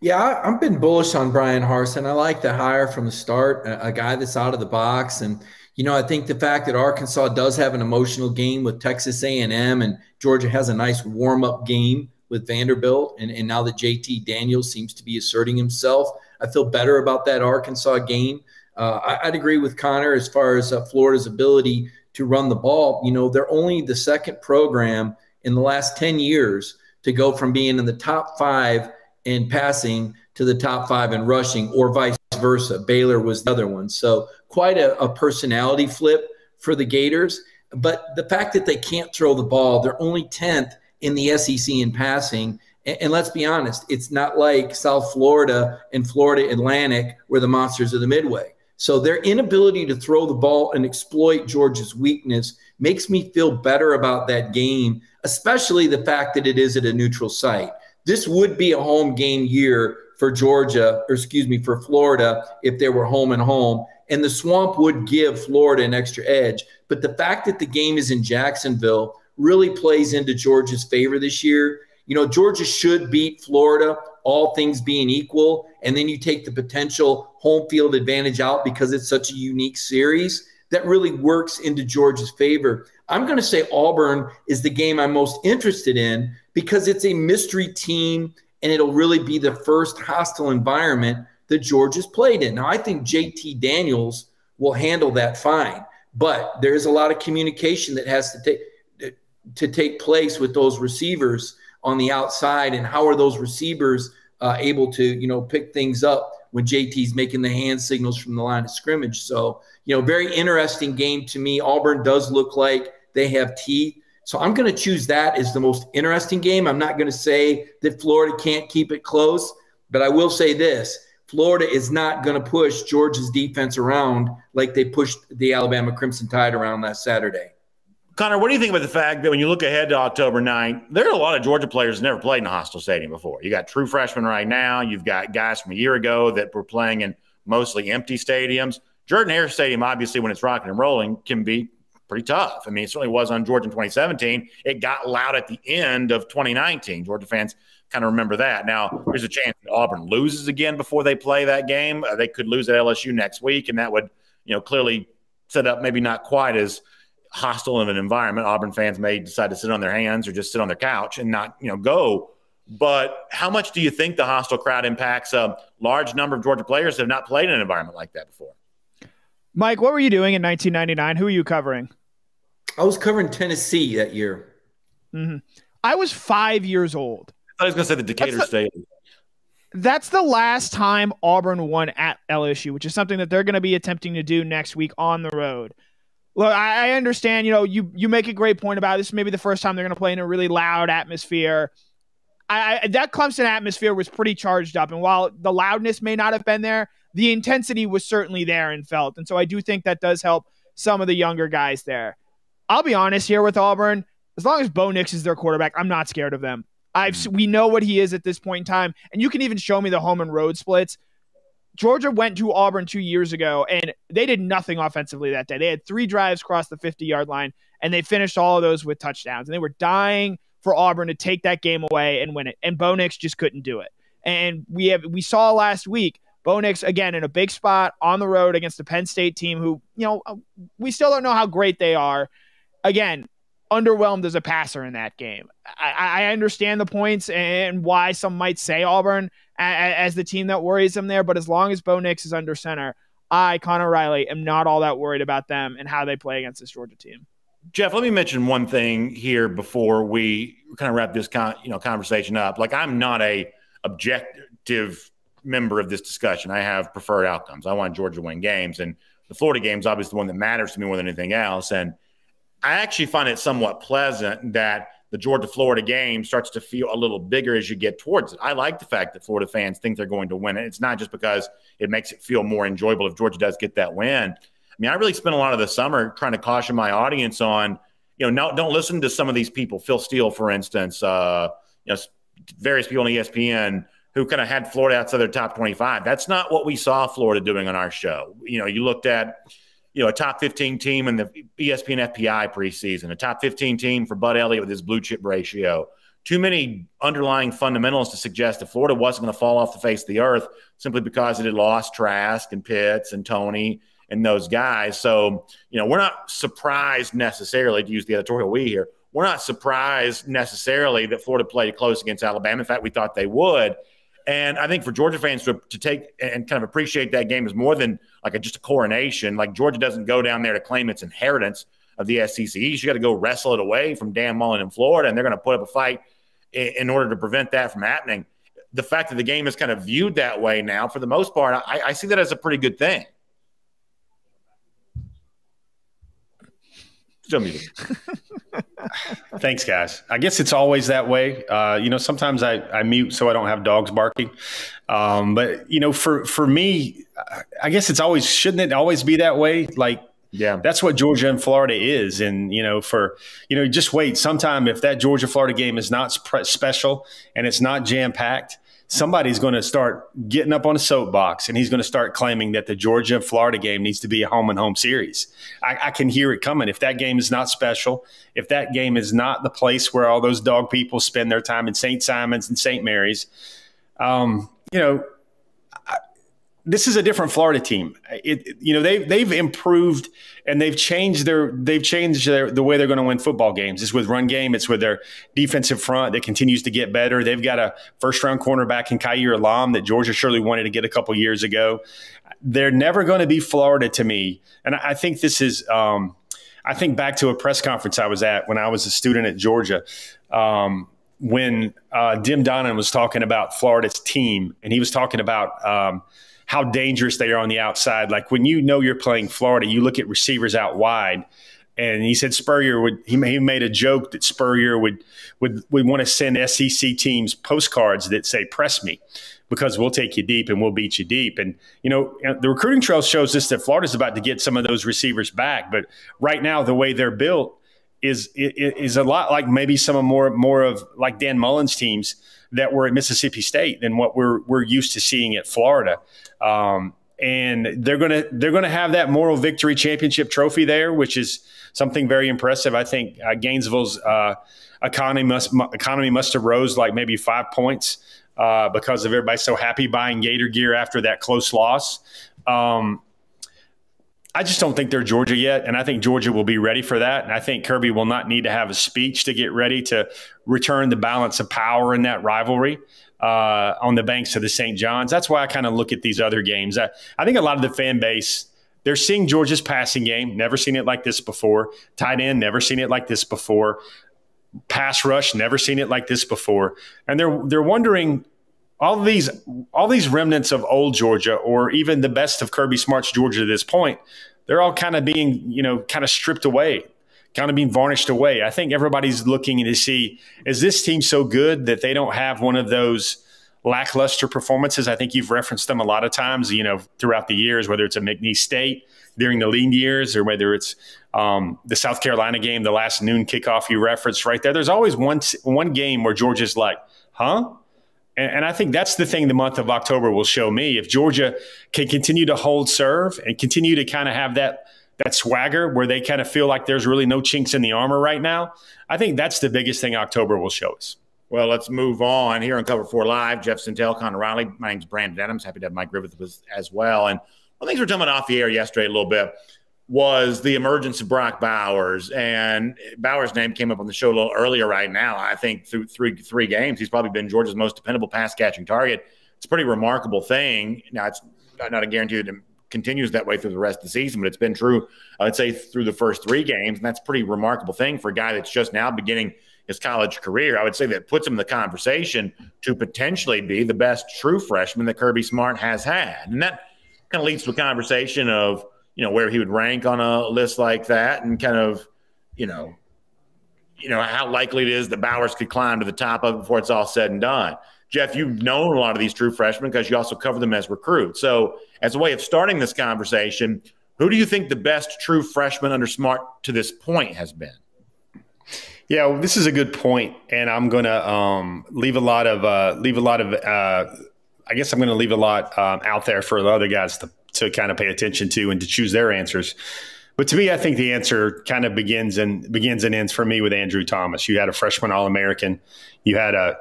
Yeah, I've been bullish on Bryan Harsin. I like the hire from the start, a, a guy that's out of the box. And, you know, I think the fact that Arkansas does have an emotional game with Texas A&M and Georgia has a nice warm-up game with Vanderbilt. And, and now that JT Daniels seems to be asserting himself – I feel better about that Arkansas game. Uh, I, would agree with Connor as far as uh, Florida's ability to run the ball. You know, they're only the second program in the last 10 years to go from being in the top five in passing to the top five in rushing, or vice versa. Baylor was the other one. So, quite a, a personality flip for the Gators. But the fact that they can't throw the ball, they're only 10th in the SEC in passing. And, and, let's be honest, it's not like South Florida and Florida Atlantic where the monsters of the Midway. So their inability to throw the ball and exploit Georgia's weakness makes me feel better about that game, especially the fact that it is at a neutral site. This would be a home game year for Georgia, or excuse me, for Florida if they were home and home. And the swamp would give Florida an extra edge. But the fact that the game is in Jacksonville really plays into Georgia's favor this year you know, Georgia should beat Florida, all things being equal. And then you take the potential home field advantage out because it's such a unique series that really works into Georgia's favor. I'm going to say Auburn is the game I'm most interested in because it's a mystery team and it'll really be the first hostile environment that Georgia's played in. Now, I think JT Daniels will handle that fine, but there is a lot of communication that has to take to take place with those receivers on the outside and how are those receivers uh, able to you know pick things up when JT's making the hand signals from the line of scrimmage. So you know, very interesting game to me. Auburn does look like they have teeth. So I'm going to choose that as the most interesting game. I'm not going to say that Florida can't keep it close, but I will say this. Florida is not going to push Georgia's defense around like they pushed the Alabama Crimson Tide around last Saturday. Connor, what do you think about the fact that when you look ahead to October 9th, there are a lot of Georgia players that never played in a hostile stadium before. You got true freshmen right now. You've got guys from a year ago that were playing in mostly empty stadiums. Jordan Hare Stadium, obviously, when it's rocking and rolling, can be pretty tough. I mean, it certainly was on Georgia in 2017. It got loud at the end of 2019. Georgia fans kind of remember that. Now, there's a chance that Auburn loses again before they play that game. Uh, they could lose at LSU next week, and that would, you know, clearly set up maybe not quite as – hostile of an environment, Auburn fans may decide to sit on their hands or just sit on their couch and not, you know, go. But how much do you think the hostile crowd impacts a large number of Georgia players that have not played in an environment like that before? Mike, what were you doing in 1999? Who were you covering? I was covering Tennessee that year. Mm-hmm. I was five years old. I was going to say the Decatur that's State. that's the last time Auburn won at LSU, which is something that they're going to be attempting to do next week on the road. Look, I, understand. You know, you you make a great point about this. Maybe the first time they're going to play in a really loud atmosphere. I, I, that Clemson atmosphere was pretty charged up, and while the loudness may not have been there, the intensity was certainly there and felt. And so I do think that does help some of the younger guys there. I'll be honest here with Auburn. As long as Bo Nix is their quarterback, I'm not scared of them. I've mm. we know what he is at this point in time, and you can even show me the home and road splits. Georgia went to Auburn two years ago, and they did nothing offensively that day. They had three drives across the 50 yard line, and they finished all of those with touchdowns. And they were dying for Auburn to take that game away and win it. And Bo Nix just couldn't do it. And we have we saw last week Bo Nix again in a big spot on the road against the Penn State team who, you know, we still don't know how great they are. Again, underwhelmed as a passer in that game. I, I understand the points and why some might say Auburn as, as the team that worries them there, but as long as Bo Nix is under center, I, Connor Riley, am not all that worried about them and how they play against this Georgia team. Jeff, let me mention one thing here before we kind of wrap this con- you know conversation up. Like I'm not a objective member of this discussion. I have preferred outcomes. I want Georgia to win games, and the Florida game is obviously the one that matters to me more than anything else. And I actually find it somewhat pleasant that the Georgia Florida game starts to feel a little bigger as you get towards it. I like the fact that Florida fans think they're going to win it. It's not just because it makes it feel more enjoyable if Georgia does get that win. I mean, I really spent a lot of the summer trying to caution my audience on, you know, no, don't listen to some of these people. Phil Steele, for instance, uh, you know, various people on ESPN who kind of had Florida outside their top 25. That's not what we saw Florida doing on our show. You know, you looked at you know, a top 15 team in the ESPN FPI preseason, a top 15 team for Bud Elliott with his blue chip ratio. Too many underlying fundamentals to suggest that Florida wasn't going to fall off the face of the earth simply because it had lost Trask and Pitts and Toney and those guys. So, you know, we're not surprised necessarily to use the editorial we here. We're not surprised necessarily that Florida played close against Alabama. In fact, we thought they would. And I think for Georgia fans to, to take and kind of appreciate that game is more than like a, just a coronation. Like Georgia doesn't go down there to claim its inheritance of the SEC. You got to go wrestle it away from Dan Mullen in Florida, and they're going to put up a fight in, in, order to prevent that from happening. The fact that the game is kind of viewed that way now, for the most part, I, I see that as a pretty good thing. Thanks, guys. I guess it's always that way. Uh, you know, sometimes I, I mute so I don't have dogs barking. Um, but you know, for for me, I guess it's always shouldn't it always be that way? Like, yeah, that's what Georgia and Florida is. And you know, for you know, just wait. Sometime if that Georgia Florida game is not special and it's not jam packed, somebody's going to start getting up on a soapbox and he's going to start claiming that the Georgia Florida game needs to be a home and home series. I, I, can hear it coming. If that game is not special, if that game is not the place where all those dog people spend their time in St. Simon's and St. Mary's, um, you know, this is a different Florida team. It, you know, they've they've improved and they've changed their they've changed their, the way they're going to win football games. It's with run game. It's with their defensive front that continues to get better. They've got a first round cornerback in Kaiir Elam that Georgia surely wanted to get a couple years ago. They're never going to be Florida to me, and I, I think this is. Um, I think back to a press conference I was at when I was a student at Georgia. Um, when uh, Jim Donnan was talking about Florida's team, and he was talking about um, how dangerous they are on the outside. Like when you know you're playing Florida, you look at receivers out wide. And he said Spurrier would he, made a joke that Spurrier would would would want to send SEC teams postcards that say press me because we'll take you deep and we'll beat you deep. And you know uh, the recruiting trail shows us that Florida's about to get some of those receivers back, but right now the way they're built is is a lot like maybe some of more more of like Dan Mullen's teams that were at Mississippi State than what we're we're used to seeing at Florida. Um, and they're gonna they're gonna have that moral victory championship trophy there, which is something very impressive. I think uh, Gainesville's uh, economy must economy must have rose like maybe five points uh, because of everybody so happy buying Gator gear after that close loss. Um, I just don't think they're Georgia yet, and I think Georgia will be ready for that. And I think Kirby will not need to have a speech to get ready to return the balance of power in that rivalry uh, on the banks of the St. John's. That's why I kind of look at these other games. I, I think a lot of the fan base they're seeing Georgia's passing game, never seen it like this before. Tight end, never seen it like this before. Pass rush, never seen it like this before. And they're they're wondering all these all these remnants of old Georgia, or even the best of Kirby Smart's Georgia to this point, they're all kind of being you know kind of stripped away, kind of being varnished away. I think everybody's looking to see is this team so good that they don't have one of those lackluster performances. I think you've referenced them a lot of times, you know, throughout the years, whether it's a McNeese State during the lean years or whether it's um, the South Carolina game, the last noon kickoff you referenced right there. There's always one one game where Georgia's like, huh? And, and I think that's the thing the month of October will show me. If Georgia can continue to hold serve and continue to kind of have that that swagger where they kind of feel like there's really no chinks in the armor right now, I think that's the biggest thing October will show us. Well, let's move on here on Cover Four Live. Jeff Sentell, Connor Riley. My name's Brandon Adams. Happy to have Mike Griffith as well. And one of the things we were talking about off the air yesterday a little bit was the emergence of Brock Bowers. And Bowers' name came up on the show a little earlier right now. I think through three three games, he's probably been Georgia's most dependable pass catching target. It's a pretty remarkable thing. Now, it's not a guarantee that continues that way through the rest of the season, but it's been true, uh, I'd say, through the first three games. And that's a pretty remarkable thing for a guy that's just now beginning his college career. I would say that puts him in the conversation to potentially be the best true freshman that Kirby Smart has had. And that kind of leads to a conversation of, you know, where he would rank on a list like that and kind of, you know, you know, how likely it is that Bowers could climb to the top of it before it's all said and done. Jeff, you've known a lot of these true freshmen because you also cover them as recruits. So, as a way of starting this conversation, who do you think the best true freshman under Smart to this point has been? Yeah, well, this is a good point, and I'm going to um, leave a lot of uh, leave a lot of. Uh, I guess I'm going to leave a lot um, out there for the other guys to to kind of pay attention to and to choose their answers. But to me, I think the answer kind of begins and begins and ends for me with Andrew Thomas. You had a freshman All American. You had a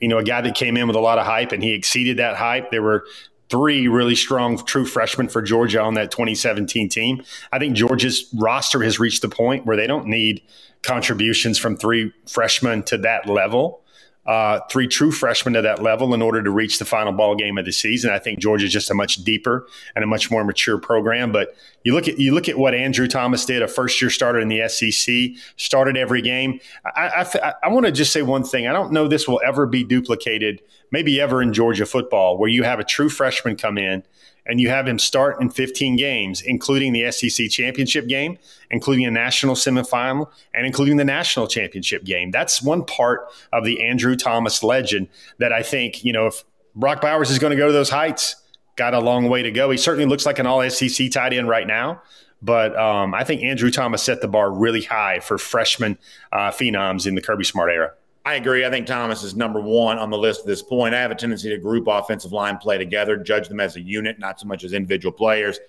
you know a guy that came in with a lot of hype, and he exceeded that hype. There were three really strong true freshmen for Georgia on that 2017 team. I think Georgia's roster has reached the point where they don't need contributions from three freshmen to that level uh, three true freshmen to that level in order to reach the final ball game of the season. I think Georgia's just a much deeper and a much more mature program. But you look at you look at what Andrew Thomas did, a first year starter in the SEC, started every game. I, I, I want to just say one thing. I don't know this will ever be duplicated, maybe ever in Georgia football, where you have a true freshman come in and you have him start in 15 games, including the SEC championship game, including a national semifinal, and including the national championship game. That's one part of the Andrew Thomas legend that I think, you know, if Brock Bowers is going to go to those heights, got a long way to go. He certainly looks like an all SEC tight end right now. But um, I think Andrew Thomas set the bar really high for freshman uh, phenoms in the Kirby Smart era. I agree. I think Thomas is number one on the list at this point. I have a tendency to group offensive line play together, judge them as a unit, not so much as individual players.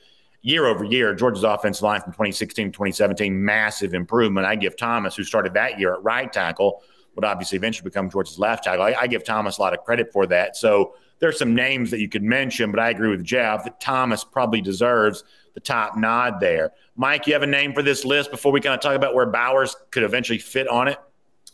Year over year, Georgia's offensive line from 2016 to 2017, massive improvement. I give Thomas, who started that year at right tackle, would obviously eventually become Georgia's left tackle. I, I give Thomas a lot of credit for that. So there's some names that you could mention, but I agree with Jeff that Thomas probably deserves the top nod there. Mike, you have a name for this list before we kind of talk about where Bowers could eventually fit on it?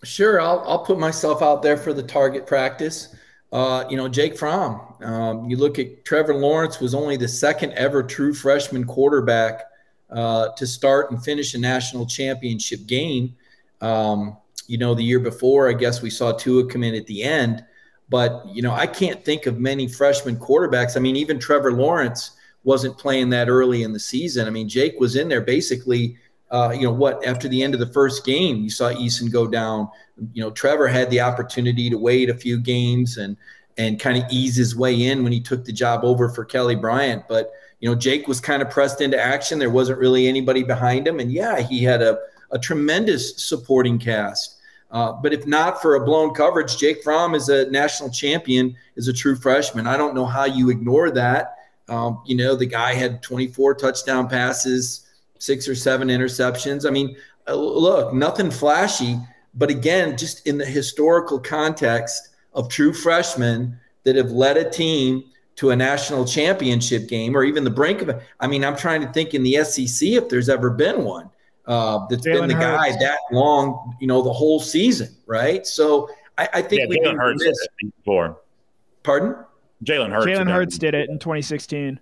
Sure, I'll, I'll put myself out there for the target practice. Uh, you know, Jake Fromm. Um, you look at Trevor Lawrence was only the second ever true freshman quarterback uh, to start and finish a national championship game. Um, you know, the year before, I guess we saw Tua come in at the end. But, you know, I can't think of many freshman quarterbacks. I mean, even Trevor Lawrence wasn't playing that early in the season. I mean, Jake was in there basically – uh, you know what after the end of the first game you saw Eason go down. You know Trevor had the opportunity to wait a few games and and kind of ease his way in when he took the job over for Kelly Bryant. But you know Jake was kind of pressed into action. There wasn't really anybody behind him. And yeah he had a, a tremendous supporting cast. Uh, but if not for a blown coverage Jake Fromm is a national champion is a true freshman. I don't know how you ignore that. Um, you know the guy had 24 touchdown passes six or seven interceptions. I mean, uh, look, nothing flashy, but again, just in the historical context of true freshmen that have led a team to a national championship game or even the brink of it. I mean, I'm trying to think in the SEC if there's ever been one uh, that's Jalen been the Hurts. guy that long, you know, the whole season, right? So I, I think yeah, we Jalen Hurts did it before. Pardon? Jalen Hurts. Jalen Hurts did it in 2016.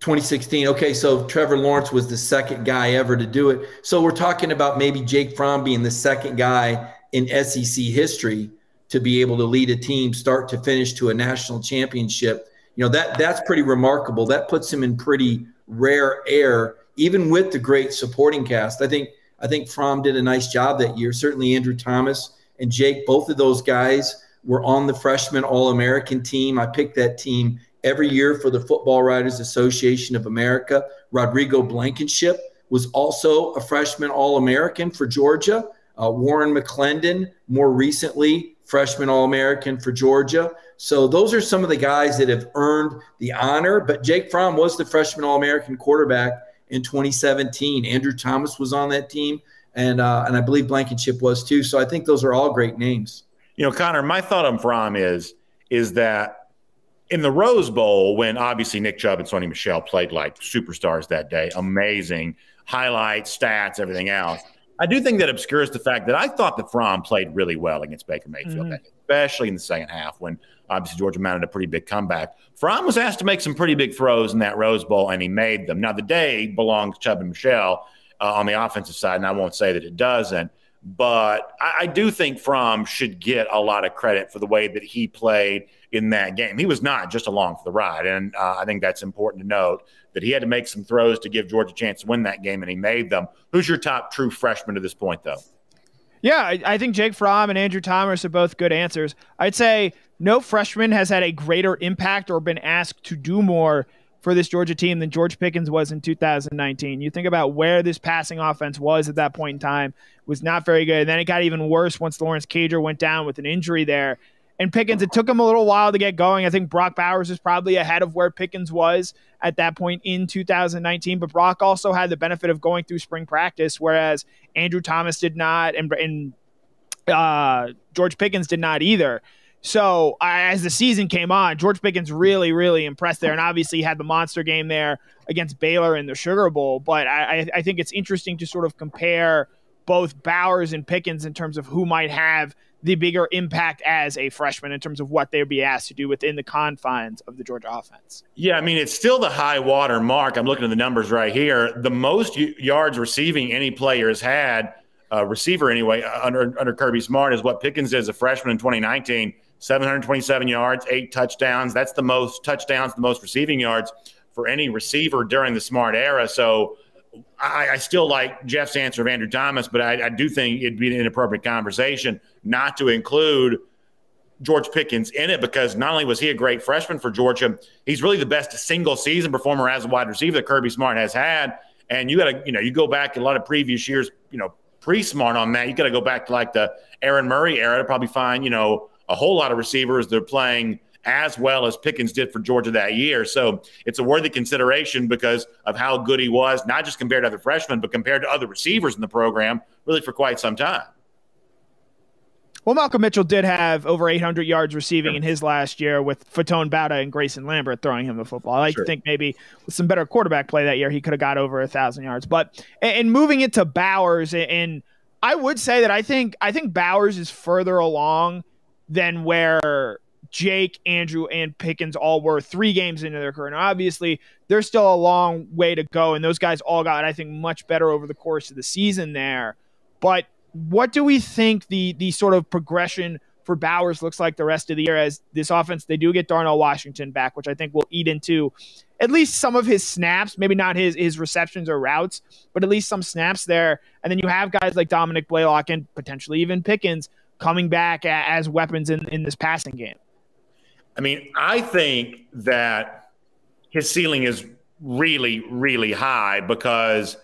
2016. Okay, so Trevor Lawrence was the second guy ever to do it. So we're talking about maybe Jake Fromm being the second guy in SEC history to be able to lead a team start to finish to a national championship. You know, that that's pretty remarkable. That puts him in pretty rare air, even with the great supporting cast. I think I think Fromm did a nice job that year. Certainly Andrew Thomas and Jake, both of those guys were on the freshman All American team. I picked that team every year for the Football Writers Association of America. Rodrigo Blankenship was also a freshman All American for Georgia. Uh, Warren McClendon, more recently, freshman All American for Georgia. So those are some of the guys that have earned the honor. But Jake Fromm was the freshman All American quarterback in 2017. Andrew Thomas was on that team, and uh, and I believe Blankenship was too. So I think those are all great names. You know, Connor, my thought on Fromm is is that in the Rose Bowl, when obviously Nick Chubb and Sony Michel played like superstars that day, amazing highlights, stats, everything else. I do think that obscures the fact that I thought that Fromm played really well against Baker Mayfield, mm-hmm. especially in the second half when obviously Georgia mounted a pretty big comeback. Fromm was asked to make some pretty big throws in that Rose Bowl, and he made them. Now, the day belongs to Chubb and Michel uh, on the offensive side, and I won't say that it doesn't. But I, I do think Fromm should get a lot of credit for the way that he played in that game. He was not just along for the ride. And uh, I think that's important to note that he had to make some throws to give Georgia a chance to win that game, and he made them. Who's your top true freshman to this point, though? Yeah, I, I think Jake Fromm and Andrew Thomas are both good answers. I'd say no freshman has had a greater impact or been asked to do more for this Georgia team than George Pickens was in 2019. You think about where this passing offense was at that point in time was not very good. And then it got even worse once Lawrence Cager went down with an injury there. And Pickens, it took him a little while to get going. I think Brock Bowers is probably ahead of where Pickens was at that point in 2019. But Brock also had the benefit of going through spring practice, whereas Andrew Thomas did not, and, and uh, George Pickens did not either. So as the season came on, George Pickens really, really impressed there, and obviously had the monster game there against Baylor in the Sugar Bowl. But I, I think it's interesting to sort of compare both Bowers and Pickens in terms of who might have the bigger impact as a freshman in terms of what they'd be asked to do within the confines of the Georgia offense. Yeah, I mean, it's still the high water mark. I'm looking at the numbers right here. The most yards receiving any player has had, uh, receiver anyway, under, under Kirby Smart, is what Pickens did as a freshman in 2019 727 yards, eight touchdowns. That's the most touchdowns, the most receiving yards for any receiver during the Smart era. So I, I still like Jeff's answer of Andrew Thomas, but I, I, do think it'd be an inappropriate conversation not to include George Pickens in it because not only was he a great freshman for Georgia, he's really the best single season performer as a wide receiver that Kirby Smart has had. And you got to, you know, you go back a lot of previous years, you know, pre smart on that. You got to go back to like the Aaron Murray era to probably find, you know, a whole lot of receivers that are playing as well as Pickens did for Georgia that year. So it's a worthy consideration because of how good he was, not just compared to other freshmen, but compared to other receivers in the program, really for quite some time. Well, Malcolm Mitchell did have over 800 yards receiving sure. in his last year with Faton Bauta and Grayson Lambert throwing him the football. I like sure. to think maybe with some better quarterback play that year, he could have got over a thousand yards. But and moving into Bowers, and I would say that I think I think Bowers is further along – than where Jake, Andrew, and Pickens all were three games into their career. Now, obviously, there's still a long way to go, and those guys all got, I think, much better over the course of the season there. But what do we think the the sort of progression for Bowers looks like the rest of the year as this offense they do get Darnell Washington back, which I think will eat into at least some of his snaps, maybe not his his receptions or routes, but at least some snaps there. And then you have guys like Dominick Blaylock and potentially even Pickens coming back as weapons in, in this passing game? I mean, I think that his ceiling is really, really high because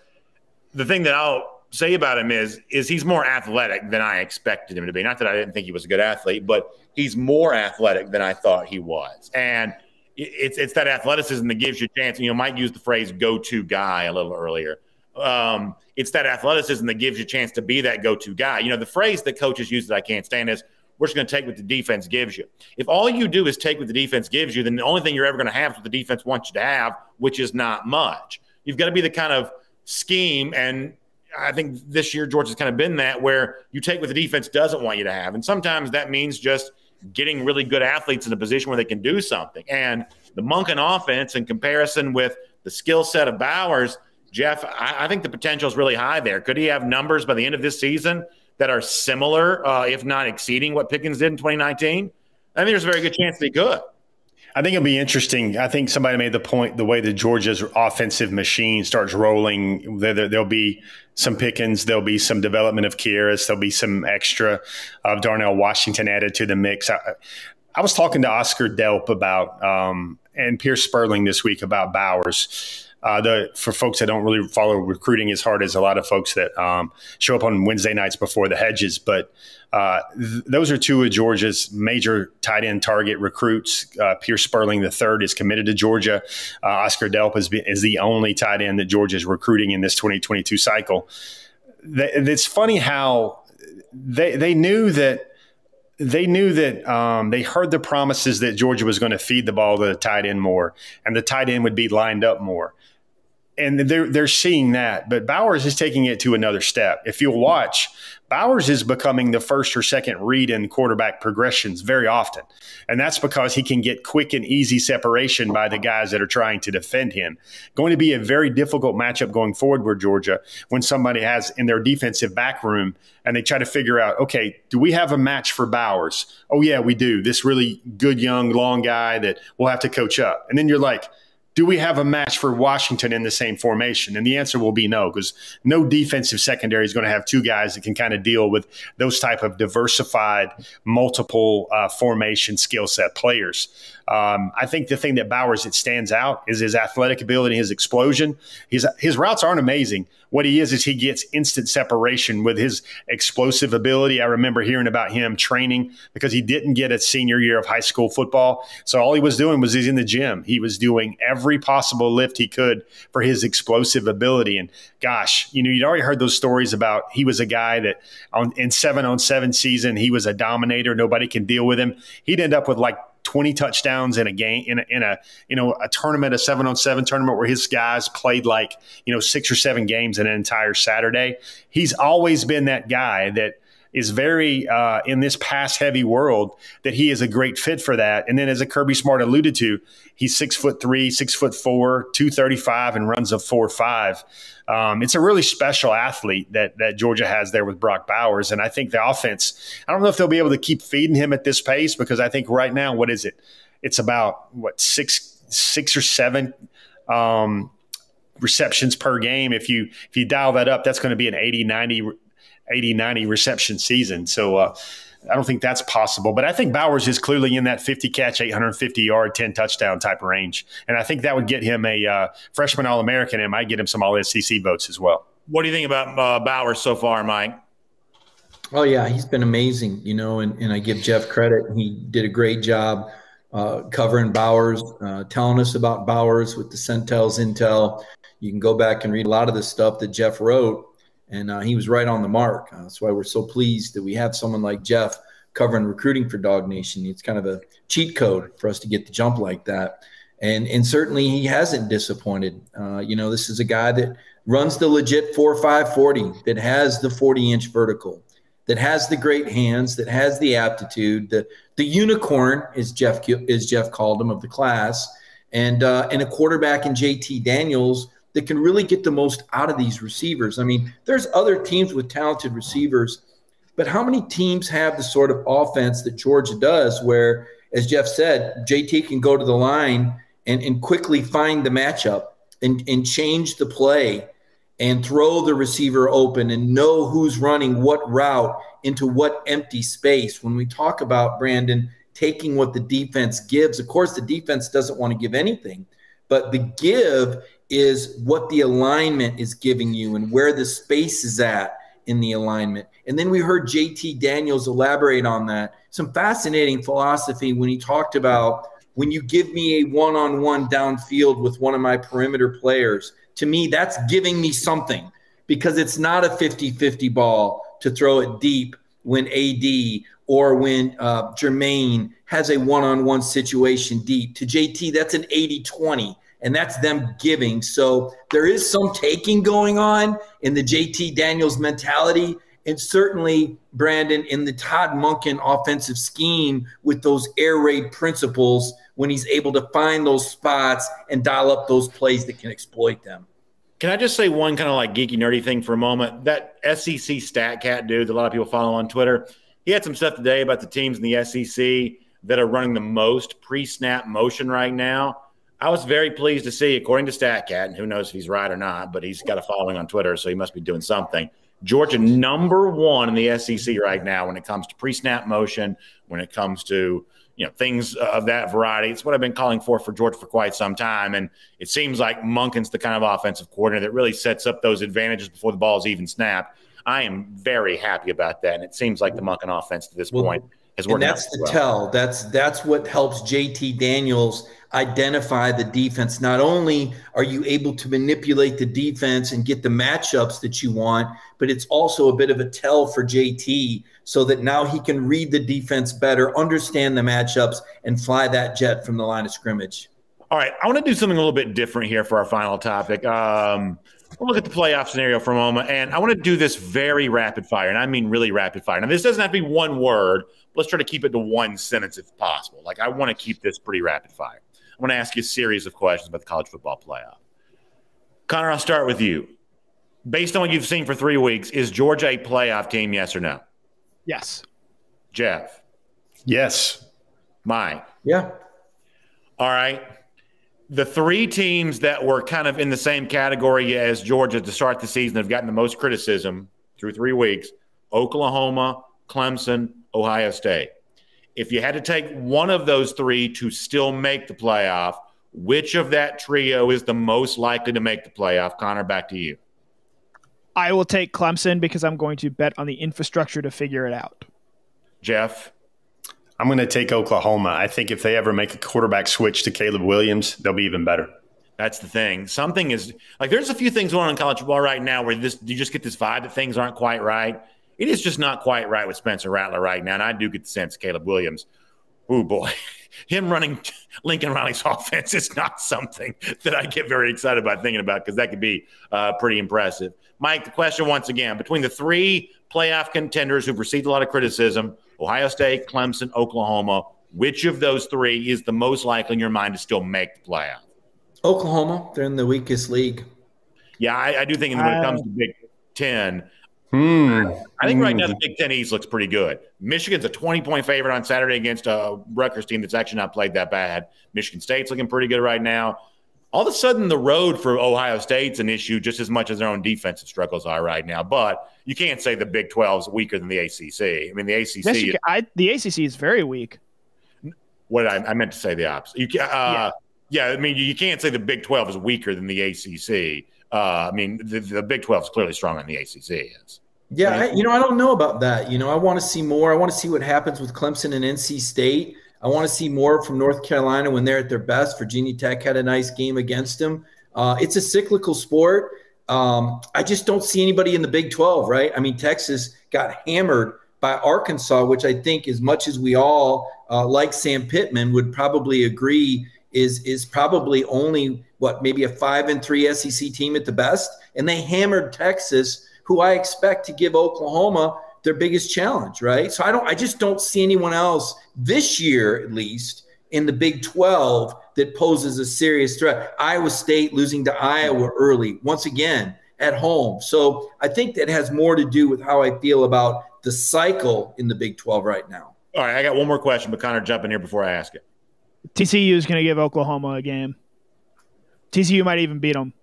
the thing that I'll say about him is is he's more athletic than I expected him to be. Not that I didn't think he was a good athlete, but he's more athletic than I thought he was. And it's it's that athleticism that gives you a chance. You know, Mike used the phrase "go-to guy" a little earlier um, it's that athleticism that gives you a chance to be that go-to guy. You know, the phrase that coaches use that I can't stand is we're just going to take what the defense gives you. If all you do is take what the defense gives you, then the only thing you're ever going to have is what the defense wants you to have, which is not much. You've got to be the kind of scheme, and I think this year George has kind of been that where you take what the defense doesn't want you to have, and sometimes that means just getting really good athletes in a position where they can do something. And the Monken offense, in comparison with the skill set of Bowers – Jeff, I, I, think the potential is really high there. Could he have numbers by the end of this season that are similar, uh, if not exceeding what Pickens did in 2019? I think there's a very good chance he could. I think it'll be interesting. I think somebody made the point the way that Georgia's offensive machine starts rolling, there, will be some Pickens, there'll be some development of Kearis, there'll be some extra of Darnell Washington added to the mix. I, I was talking to Oscar Delp about um, and Pierce Spurlin this week about Bowers. Uh, the for folks that don't really follow recruiting as hard as a lot of folks that um, show up on Wednesday nights before the hedges, but uh, th- those are two of Georgia's major tight end target recruits. Uh, Pierce Spurlin the third is committed to Georgia. Uh, Oscar Delp is, is the only tight end that Georgia is recruiting in this 2022 cycle. Th- it's funny how they they knew that they knew that um, they heard the promises that Georgia was going to feed the ball to the tight end more, and the tight end would be lined up more and they're they're seeing that. But Bowers is taking it to another step. If you'll watch, Bowers is becoming the first or second read in quarterback progressions very often, and that's because he can get quick and easy separation by the guys that are trying to defend him. Going to be a very difficult matchup going forward with Georgia when somebody has in their defensive back room and they try to figure out, okay, do we have a match for Bowers? Oh yeah, we do. This really good young long guy that we'll have to coach up, and then you're like do we have a match for Washington in the same formation? And the answer will be no, because no defensive secondary is going to have two guys that can kind of deal with those type of diversified, multiple uh, formation skill set players. Um, I think the thing that Bowers it stands out is his athletic ability, his explosion. His his routes aren't amazing. What he is is he gets instant separation with his explosive ability. I remember hearing about him training because he didn't get a senior year of high school football, so all he was doing was he's in the gym. He was doing every possible lift he could for his explosive ability. And gosh, you know, you'd already heard those stories about he was a guy that on in seven on seven season he was a dominator. Nobody can deal with him. He'd end up with like 20 touchdowns in a game in a, in a you know a tournament a 7 on 7 tournament where his guys played like you know 6 or 7 games in an entire Saturday. He's always been that guy that is very uh, in this pass heavy world that he is a great fit for that. And then, as a Kirby Smart alluded to, he's six foot three, six foot four, two thirty five, and runs a four five. Um, it's a really special athlete that that Georgia has there with Brock Bowers, and I think the offense. I don't know if they'll be able to keep feeding him at this pace because I think right now, what is it? It's about what six six or seven. Um, receptions per game if you if you dial that up that's going to be an 80 90 80, 90 reception season. So uh, I don't think that's possible. But I think Bowers is clearly in that 50 catch, 850 yard, 10 touchdown type of range. And I think that would get him a uh, freshman All American and might get him some All SEC votes as well. What do you think about uh, Bowers so far, Mike? Oh, yeah, he's been amazing, you know, and, and I give Jeff credit. He did a great job uh, covering Bowers, uh, telling us about Bowers with the Sentell's Intel. You can go back and read a lot of the stuff that Jeff wrote and uh, he was right on the mark. Uh, that's why we're so pleased that we have someone like Jeff covering recruiting for DawgNation. It's kind of a cheat code for us to get the jump like that, and and certainly he hasn't disappointed. Uh, you know, this is a guy that runs the legit four five forty, that has the forty inch vertical, that has the great hands, that has the aptitude, the the unicorn is Jeff is Jeff called him of the class, and uh, and a quarterback in JT Daniels that can really get the most out of these receivers. I mean, there's other teams with talented receivers, but how many teams have the sort of offense that Georgia does where, as Jeff said, JT can go to the line and, and quickly find the matchup and, and change the play and throw the receiver open and know who's running what route into what empty space. When we talk about Brandon taking what the defense gives, of course, the defense doesn't want to give anything, but the give is what the alignment is giving you and where the space is at in the alignment. And then we heard JT Daniels elaborate on that. Some fascinating philosophy when he talked about when you give me a one on one downfield with one of my perimeter players, to me, that's giving me something because it's not a 50 50 ball to throw it deep when AD or when uh, Jermaine has a one on one situation deep. To JT, that's an 80 20 and that's them giving. So there is some taking going on in the JT Daniels mentality. And certainly, Brandon, in the Todd Monken offensive scheme with those air raid principles, when he's able to find those spots and dial up those plays that can exploit them. Can I just say one kind of like geeky, nerdy thing for a moment? That SEC stat cat dude that a lot of people follow on Twitter, he had some stuff today about the teams in the SEC that are running the most pre-snap motion right now. I was very pleased to see, according to StatCat, and who knows if he's right or not, but he's got a following on Twitter, so he must be doing something. Georgia number one in the SEC right now when it comes to pre-snap motion, when it comes to you know things of that variety. It's what I've been calling for for Georgia for quite some time, and it seems like Monken's the kind of offensive coordinator that really sets up those advantages before the ball is even snapped. I am very happy about that, and it seems like the Munkin offense to this well, point And that's the well. tell. That's that's what helps JT Daniels identify the defense. Not only are you able to manipulate the defense and get the matchups that you want, but it's also a bit of a tell for JT so that now he can read the defense better, understand the matchups, and fly that jet from the line of scrimmage. All right, I want to do something a little bit different here for our final topic. Um, look at the playoff scenario for a moment, and I want to do this very rapid fire, and I mean really rapid fire. Now, this doesn't have to be one word. Let's try to keep it to one sentence if possible. Like, I want to keep this pretty rapid fire. I want to ask you a series of questions about the college football playoff. Connor, I'll start with you. Based on what you've seen for three weeks, is Georgia a playoff team, yes or no? Yes. Jeff? Yes. Mike? Yeah. All right. The three teams that were kind of in the same category as Georgia to start the season have gotten the most criticism through three weeks Oklahoma, Clemson, Ohio State. If you had to take one of those three to still make the playoff, which of that trio is the most likely to make the playoff? Connor, back to you. I will take Clemson because I'm going to bet on the infrastructure to figure it out. Jeff? I'm going to take Oklahoma. I think if they ever make a quarterback switch to Caleb Williams, they'll be even better. That's the thing. Something is like there's a few things going on in college football right now where this you just get this vibe that things aren't quite right. It is just not quite right with Spencer Rattler right now. And I do get the sense Caleb Williams, oh boy, him running Lincoln Riley's offense is not something that I get very excited about thinking about because that could be uh, pretty impressive. Mike, the question once again between the three playoff contenders who've received a lot of criticism Ohio State, Clemson, Oklahoma, which of those three is the most likely in your mind to still make the playoff? Oklahoma. They're in the weakest league. Yeah, I, I do think when it comes to Big Ten, Hmm. I think right now the Big Ten East looks pretty good. Michigan's a 20 point favorite on Saturday against a Rutgers team that's actually not played that bad. Michigan State's looking pretty good right now. All of a sudden, the road for Ohio State's an issue just as much as their own defensive struggles are right now. But you can't say the Big 12 is weaker than the ACC. I mean, the ACC. Yes, is, I, the ACC is very weak. What I, I meant to say the opposite. You, uh, yeah. yeah, I mean, you can't say the Big 12 is weaker than the ACC. Uh, I mean, the, the Big 12 is clearly stronger than the ACC is. Yeah, I, you know, I don't know about that. You know, I want to see more. I want to see what happens with Clemson and NC State. I want to see more from North Carolina when they're at their best. Virginia Tech had a nice game against them. Uh, it's a cyclical sport. Um, I just don't see anybody in the Big 12, right? I mean, Texas got hammered by Arkansas, which I think, as much as we all uh, like Sam Pittman, would probably agree is is probably only what maybe a five and three SEC team at the best, and they hammered Texas who I expect to give Oklahoma their biggest challenge, right? So I don't, I just don't see anyone else this year, at least in the Big 12, that poses a serious threat. Iowa State losing to Iowa early, once again at home. So I think that has more to do with how I feel about the cycle in the Big 12 right now. All right, I got one more question, but Connor, jump in here before I ask it. TCU is going to give Oklahoma a game. TCU might even beat them.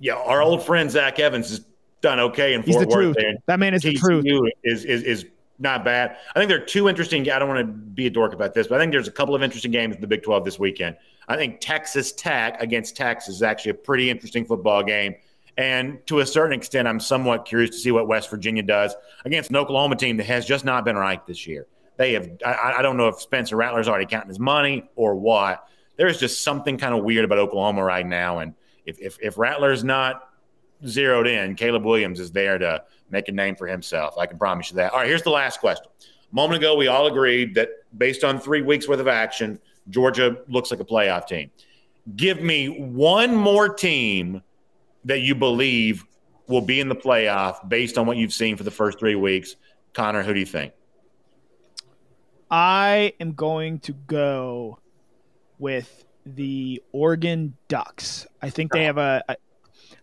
Yeah, our old friend Zach Evans is done okay in He's Fort Worth. That man is TCU the truth. Is, is is not bad. I think there are two interesting. I don't want to be a dork about this, but I think there's a couple of interesting games in the Big 12 this weekend. I think Texas Tech against Texas is actually a pretty interesting football game. And to a certain extent, I'm somewhat curious to see what West Virginia does against an Oklahoma team that has just not been right this year. They have, I, I don't know if Spencer Rattler's already counting his money or what. There's just something kind of weird about Oklahoma right now. And if, if, if Rattler's not zeroed in, Caleb Williams is there to make a name for himself. I can promise you that. All right, here's the last question. A moment ago, we all agreed that based on three weeks worth of action, Georgia looks like a playoff team. Give me one more team that you believe will be in the playoff based on what you've seen for the first three weeks. Connor, who do you think? I am going to go with the Oregon Ducks. I think they have a, a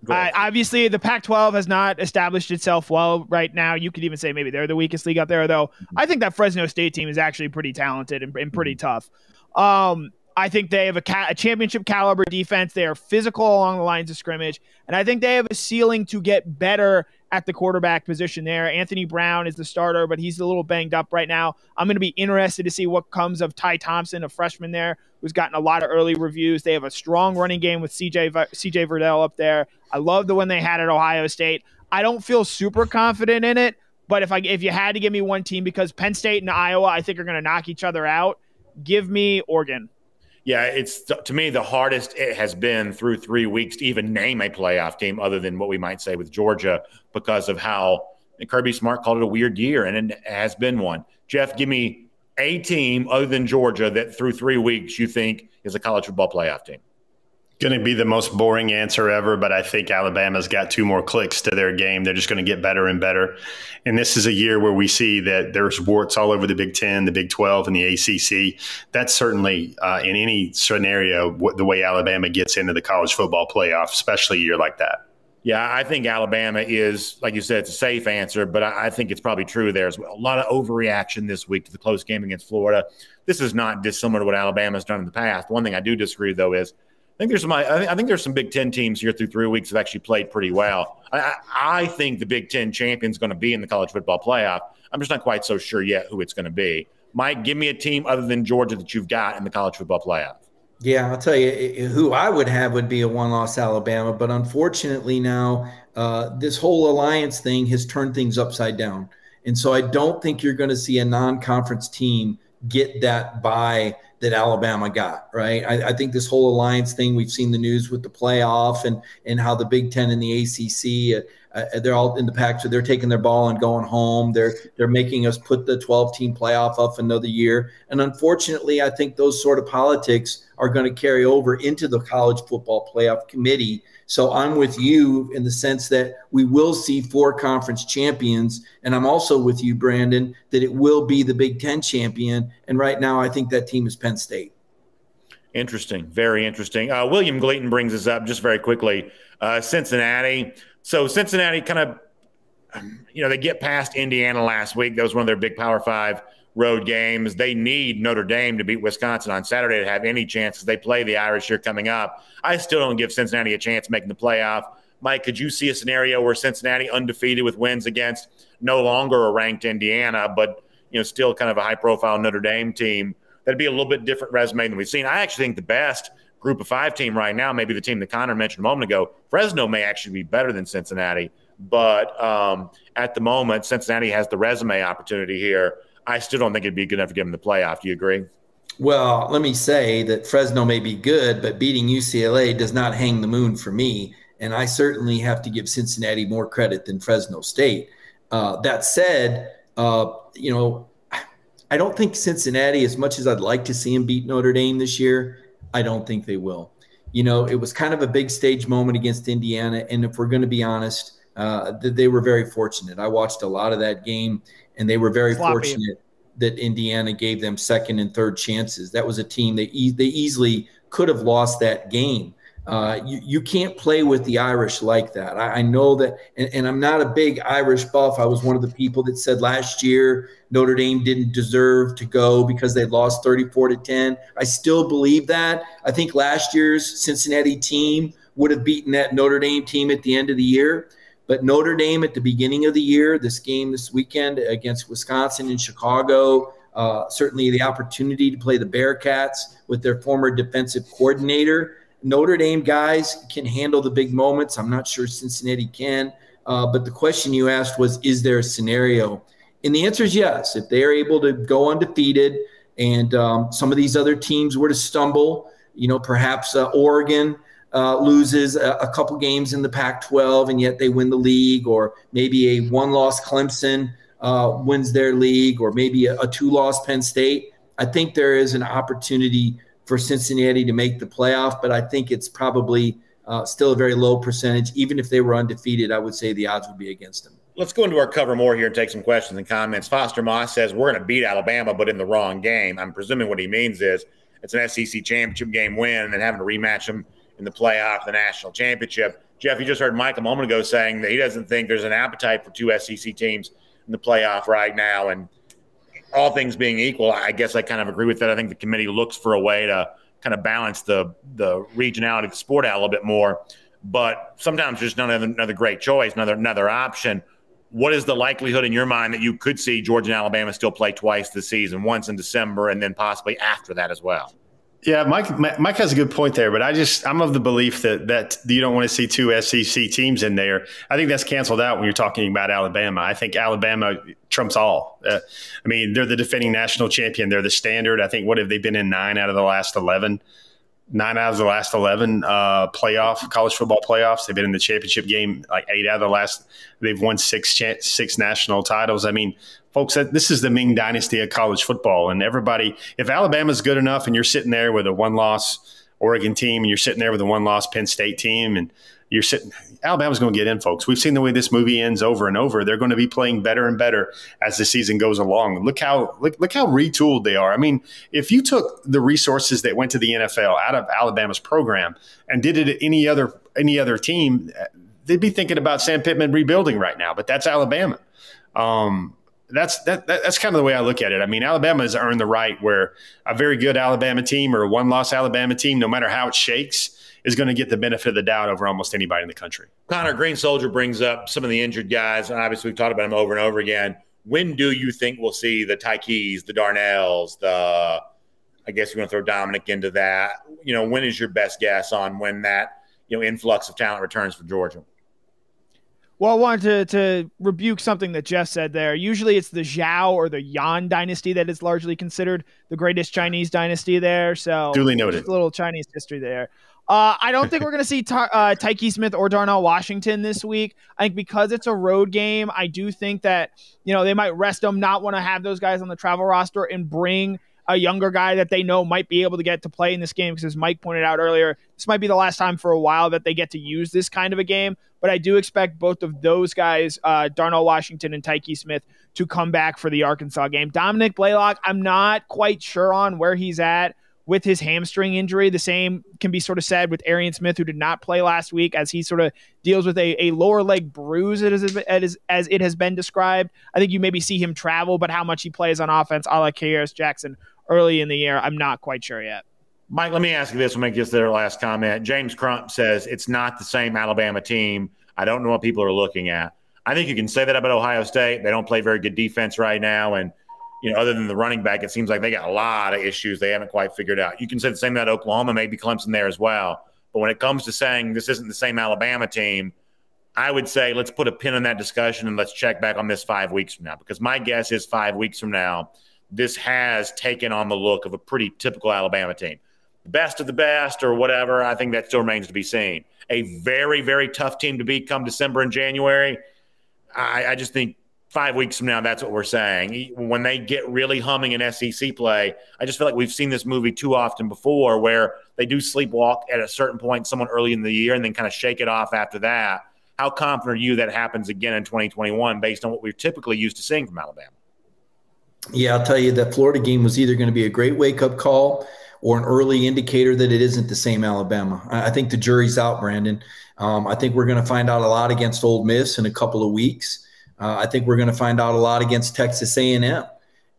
Uh, obviously, the Pac-12 has not established itself well right now. You could even say maybe they're the weakest league out there, though. Mm-hmm. I think that Fresno State team is actually pretty talented and, and pretty mm-hmm. tough. Um, I think they have a, ca- a, championship caliber defense. They are physical along the lines of scrimmage, and I think they have a ceiling to get better at the quarterback position there. Anthony Brown is the starter, but he's a little banged up right now. I'm going to be interested to see what comes of Ty Thompson, a freshman there who's gotten a lot of early reviews. They have a strong running game with CJ CJ Verdell up there. I love the one they had at Ohio State. I don't feel super confident in it, but if I if you had to give me one team because Penn State and Iowa I think are going to knock each other out, give me Oregon. Yeah, it's to me the hardest it has been through three weeks to even name a playoff team other than what we might say with Georgia because of how Kirby Smart called it a weird year, and it has been one. Jeff, give me a team other than Georgia that through three weeks you think is a college football playoff team going to be the most boring answer ever, but I think Alabama's got two more clicks to their game. They're just going to get better and better. And this is a year where we see that there's warts all over the Big Ten, the Big 12, and the ACC. That's certainly uh, in any scenario the way Alabama gets into the college football playoff, especially a year like that. Yeah, I think Alabama is, like you said, it's a safe answer, but I think it's probably true there as well. A lot of overreaction this week to the close game against Florida. This is not dissimilar to what Alabama's done in the past. One thing I do disagree, though, is – think there's some. I think there's some Big Ten teams here through three weeks have actually played pretty well. I, I think the Big Ten champion is going to be in the college football playoff. I'm just not quite so sure yet who it's going to be. Mike, give me a team other than Georgia that you've got in the college football playoff. Yeah, I'll tell you who I would have would be a one-loss Alabama, but unfortunately now uh, this whole alliance thing has turned things upside down, and so I don't think you're going to see a non-conference team get that by that Alabama got, right? I, I, think this whole alliance thing, we've seen the news with the playoff and and how the Big Ten and the ACC, uh, uh, they're all in the pack, so they're taking their ball and going home. They're they're making us put the 12 team playoff up another year, and unfortunately, I think those sort of politics are going to carry over into the college football playoff committee so I'm with you in the sense that we will see four conference champions. And I'm also with you, Brandon, that it will be the Big Ten champion. And right now, I think that team is Penn State. Interesting. Very interesting. Uh, William Glayton brings us up just very quickly. Uh, Cincinnati. So Cincinnati kind of, you know, they get past Indiana last week. That was one of their big Power Five road games. They need Notre Dame to beat Wisconsin on Saturday to have any chances. They play the Irish here coming up. I still don't give Cincinnati a chance making the playoff. Mike, could you see a scenario where Cincinnati undefeated with wins against no longer a ranked Indiana, but you know still kind of a high-profile Notre Dame team? That'd be a little bit different resume than we've seen. I actually think the best group of five team right now, maybe the team that Connor mentioned a moment ago, Fresno may actually be better than Cincinnati. But um, at the moment, Cincinnati has the resume opportunity here I still don't think it'd be good enough to get them the playoff. Do you agree? Well, let me say that Fresno may be good, but beating UCLA does not hang the moon for me. And I certainly have to give Cincinnati more credit than Fresno State. Uh, that said, uh, you know, I don't think Cincinnati, as much as I'd like to see them beat Notre Dame this year, I don't think they will. You know, it was kind of a big stage moment against Indiana. And if we're going to be honest, uh, they were very fortunate. I watched a lot of that game and they were very Sloppy. fortunate that Indiana gave them second and third chances. That was a team they e- they easily could have lost that game. Uh, you, you can't play with the Irish like that. I, I know that, and, and, I'm not a big Irish buff. I was one of the people that said last year Notre Dame didn't deserve to go because they lost 34 to 10. I still believe that. I think last year's Cincinnati team would have beaten that Notre Dame team at the end of the year. But Notre Dame at the beginning of the year, this game this weekend against Wisconsin in Chicago, uh, certainly the opportunity to play the Bearcats with their former defensive coordinator. Notre Dame guys can handle the big moments. I'm not sure Cincinnati can. Uh, but the question you asked was, is there a scenario? And the answer is yes. If they are able to go undefeated and um, some of these other teams were to stumble, you know, perhaps uh, Oregon – uh, loses a, a, couple games in the Pac 12 and yet they win the league, or maybe a one loss Clemson uh, wins their league, or maybe a, a two loss Penn State. I think there is an opportunity for Cincinnati to make the playoff, but I think it's probably uh, still a very low percentage. Even if they were undefeated, I would say the odds would be against them. Let's go into our cover more here and take some questions and comments. Foster Moss says we're going to beat Alabama, but in the wrong game. I'm presuming what he means is it's an SEC championship game win and then having to rematch them in the playoff, the national championship. Jeff, you just heard Mike a moment ago saying that he doesn't think there's an appetite for two SEC teams in the playoff right now. And all things being equal, I guess I kind of agree with that. I think the committee looks for a way to kind of balance the the regionality of the sport out a little bit more. But sometimes there's another another great choice, another another option. What is the likelihood in your mind that you could see Georgia and Alabama still play twice this season, once in December and then possibly after that as well? Yeah, Mike. Mike has a good point there, but I just I'm of the belief that that you don't want to see two SEC teams in there. I think that's canceled out when you're talking about Alabama. I think Alabama trumps all. Uh, I mean, they're the defending national champion. They're the standard. I think what have they been in nine out of the last eleven? nine out of the last 11 uh, playoff college football playoffs. They've been in the championship game like eight out of the last. They've won six six national titles. I mean, folks, this is the Ming dynasty of college football, and everybody. If Alabama's good enough, and you're sitting there with a one loss Oregon team, and you're sitting there with a one loss Penn State team, and you're sitting Alabama's going to get in, folks. We've seen the way this movie ends over and over. They're going to be playing better and better as the season goes along. Look how look, look how retooled they are. I mean, if you took the resources that went to the NFL out of Alabama's program and did it at any other any other team, they'd be thinking about Sam Pittman rebuilding right now. But that's Alabama. Um, that's that, that, that's kind of the way I look at it. I mean, Alabama has earned the right where a very good Alabama team or a one loss Alabama team, no matter how it shakes, is going to get the benefit of the doubt over almost anybody in the country. Connor Green Soldier brings up some of the injured guys, and obviously we've talked about them over and over again. When do you think we'll see the Tykees, the Darnells, the I guess you're going to throw Dominick into that. You know, when is your best guess on when that you know influx of talent returns for Georgia? Well, I wanted to, to rebuke something that Jeff said there. Usually it's the Zhao or the Yan dynasty that is largely considered the greatest Chinese dynasty there. So, duly noted. a little Chinese history there. Uh, I don't think we're going to see uh, Tykee Smith or Darnell Washington this week. I think because it's a road game, I do think that you know they might rest them, not want to have those guys on the travel roster, and bring a younger guy that they know might be able to get to play in this game. Because as Mike pointed out earlier, this might be the last time for a while that they get to use this kind of a game. But I do expect both of those guys, uh, Darnell Washington and Tykee Smith, to come back for the Arkansas game. Dominick Blaylock, I'm not quite sure on where he's at with his hamstring injury. The same can be sort of said with Arian Smith, who did not play last week, as he sort of deals with a, a lower leg bruise, as, as, as it has been described. I think you maybe see him travel, but how much he plays on offense, a la Kearis Jackson early in the year, I'm not quite sure yet. Mike, let me ask you this. We'll make this their last comment. James Crump says it's not the same Alabama team. I don't know what people are looking at. I think you can say that about Ohio State. They don't play very good defense right now, and you know, other than the running back, it seems like they got a lot of issues they haven't quite figured out. You can say the same about Oklahoma, maybe Clemson there as well. But when it comes to saying this isn't the same Alabama team, I would say let's put a pin in that discussion and let's check back on this five weeks from now. Because my guess is five weeks from now, this has taken on the look of a pretty typical Alabama team. The best of the best or whatever, I think that still remains to be seen. A very, very tough team to beat come December and January. I, I just think five weeks from now, that's what we're saying. When they get really humming in SEC play, I just feel like we've seen this movie too often before where they do sleepwalk at a certain point, someone early in the year, and then kind of shake it off after that. How confident are you that happens again in 2021 based on what we're typically used to seeing from Alabama? Yeah, I'll tell you that Florida game was either going to be a great wake up call or an early indicator that it isn't the same Alabama. I think the jury's out, Brandon. Um, I think we're going to find out a lot against Ole Miss in a couple of weeks. Uh, I think we're going to find out a lot against Texas A&M.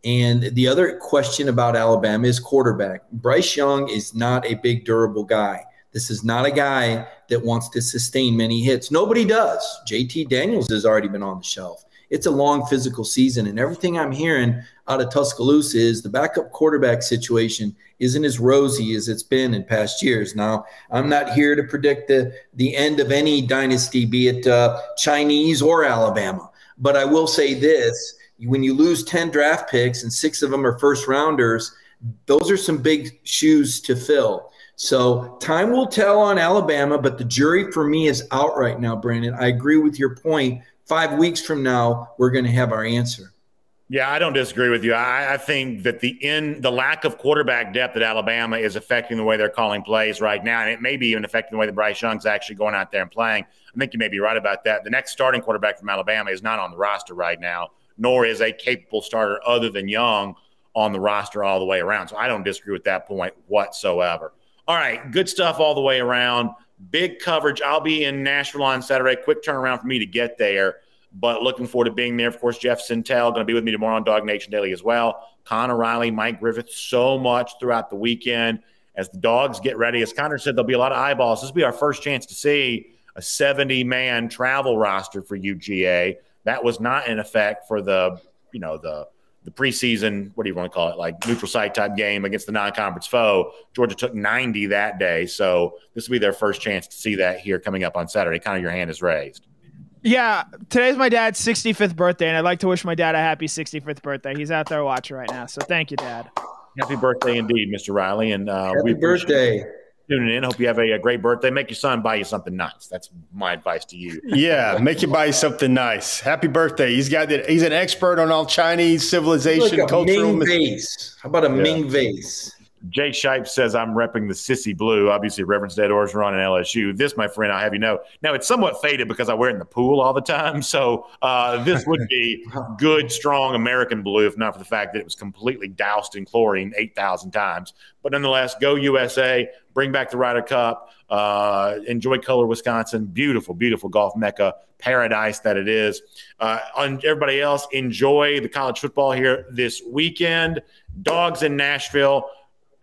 And the other question about Alabama is quarterback. Bryce Young is not a big, durable guy. This is not a guy that wants to sustain many hits. Nobody does. JT Daniels has already been on the shelf. It's a long physical season, and everything I'm hearing out of Tuscaloosa is the backup quarterback situation isn't as rosy as it's been in past years. Now, I'm not here to predict the the end of any dynasty, be it uh, Chinese or Alabama. But I will say this when you lose 10 draft picks and six of them are first rounders, those are some big shoes to fill. So time will tell on Alabama, but the jury for me is out right now, Brandon. I agree with your point. Five weeks from now, we're going to have our answer. Yeah, I don't disagree with you. I, I, think that the in the lack of quarterback depth at Alabama is affecting the way they're calling plays right now, and it may be even affecting the way that Bryce Young's actually going out there and playing. I think you may be right about that. The next starting quarterback from Alabama is not on the roster right now, nor is a capable starter other than Young on the roster all the way around. So I don't disagree with that point whatsoever. All right, good stuff all the way around. Big coverage. I'll be in Nashville on Saturday. Quick turnaround for me to get there, but looking forward to being there. Of course, Jeff Sentell going to be with me tomorrow on DawgNation Daily as well. Connor Riley, Mike Griffith, so much throughout the weekend as the dogs get ready. As Connor said, there'll be a lot of eyeballs. This will be our first chance to see a 70 man travel roster for UGA. That was not in effect for the, you know, the the preseason, what do you want to call it, like neutral site type game against the non-conference foe. Georgia took 90 that day, so this will be their first chance to see that here coming up on Saturday. Kind of your hand is raised. Yeah, today's my dad's 65th birthday, and I'd like to wish my dad a happy 65th birthday. He's out there watching right now, so thank you, Dad. Happy birthday indeed, Mr. Riley, and uh, happy birthday tuning in. Hope you have a, a, great birthday. Make your son buy you something nice. That's my advice to you. Yeah, make you buy you something nice. Happy birthday. He's got that. He's an expert on all Chinese civilization, like cultural. Ming vase. How about a yeah. Ming vase? Jay Shipe says I'm repping the sissy blue. Obviously, reference Ed Orgeron and LSU. This, my friend, I have you know. Now it's somewhat faded because I wear it in the pool all the time. So uh, this would be good, strong American blue, if not for the fact that it was completely doused in chlorine eight thousand times. But nonetheless, go USA! Bring back the Ryder Cup. Uh, enjoy Kohler Wisconsin. Beautiful, beautiful golf mecca paradise that it is. Uh, on everybody else, enjoy the college football here this weekend. Dogs in Nashville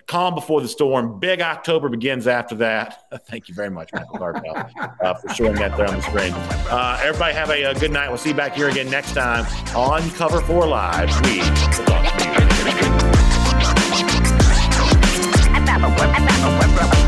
Calm before the storm. Big October begins after that. Thank you very much, Michael Gardell, uh, for showing that there on the screen. Uh, everybody have a, a, good night. We'll see you back here again next time on Cover 4 Live. We will talk to you.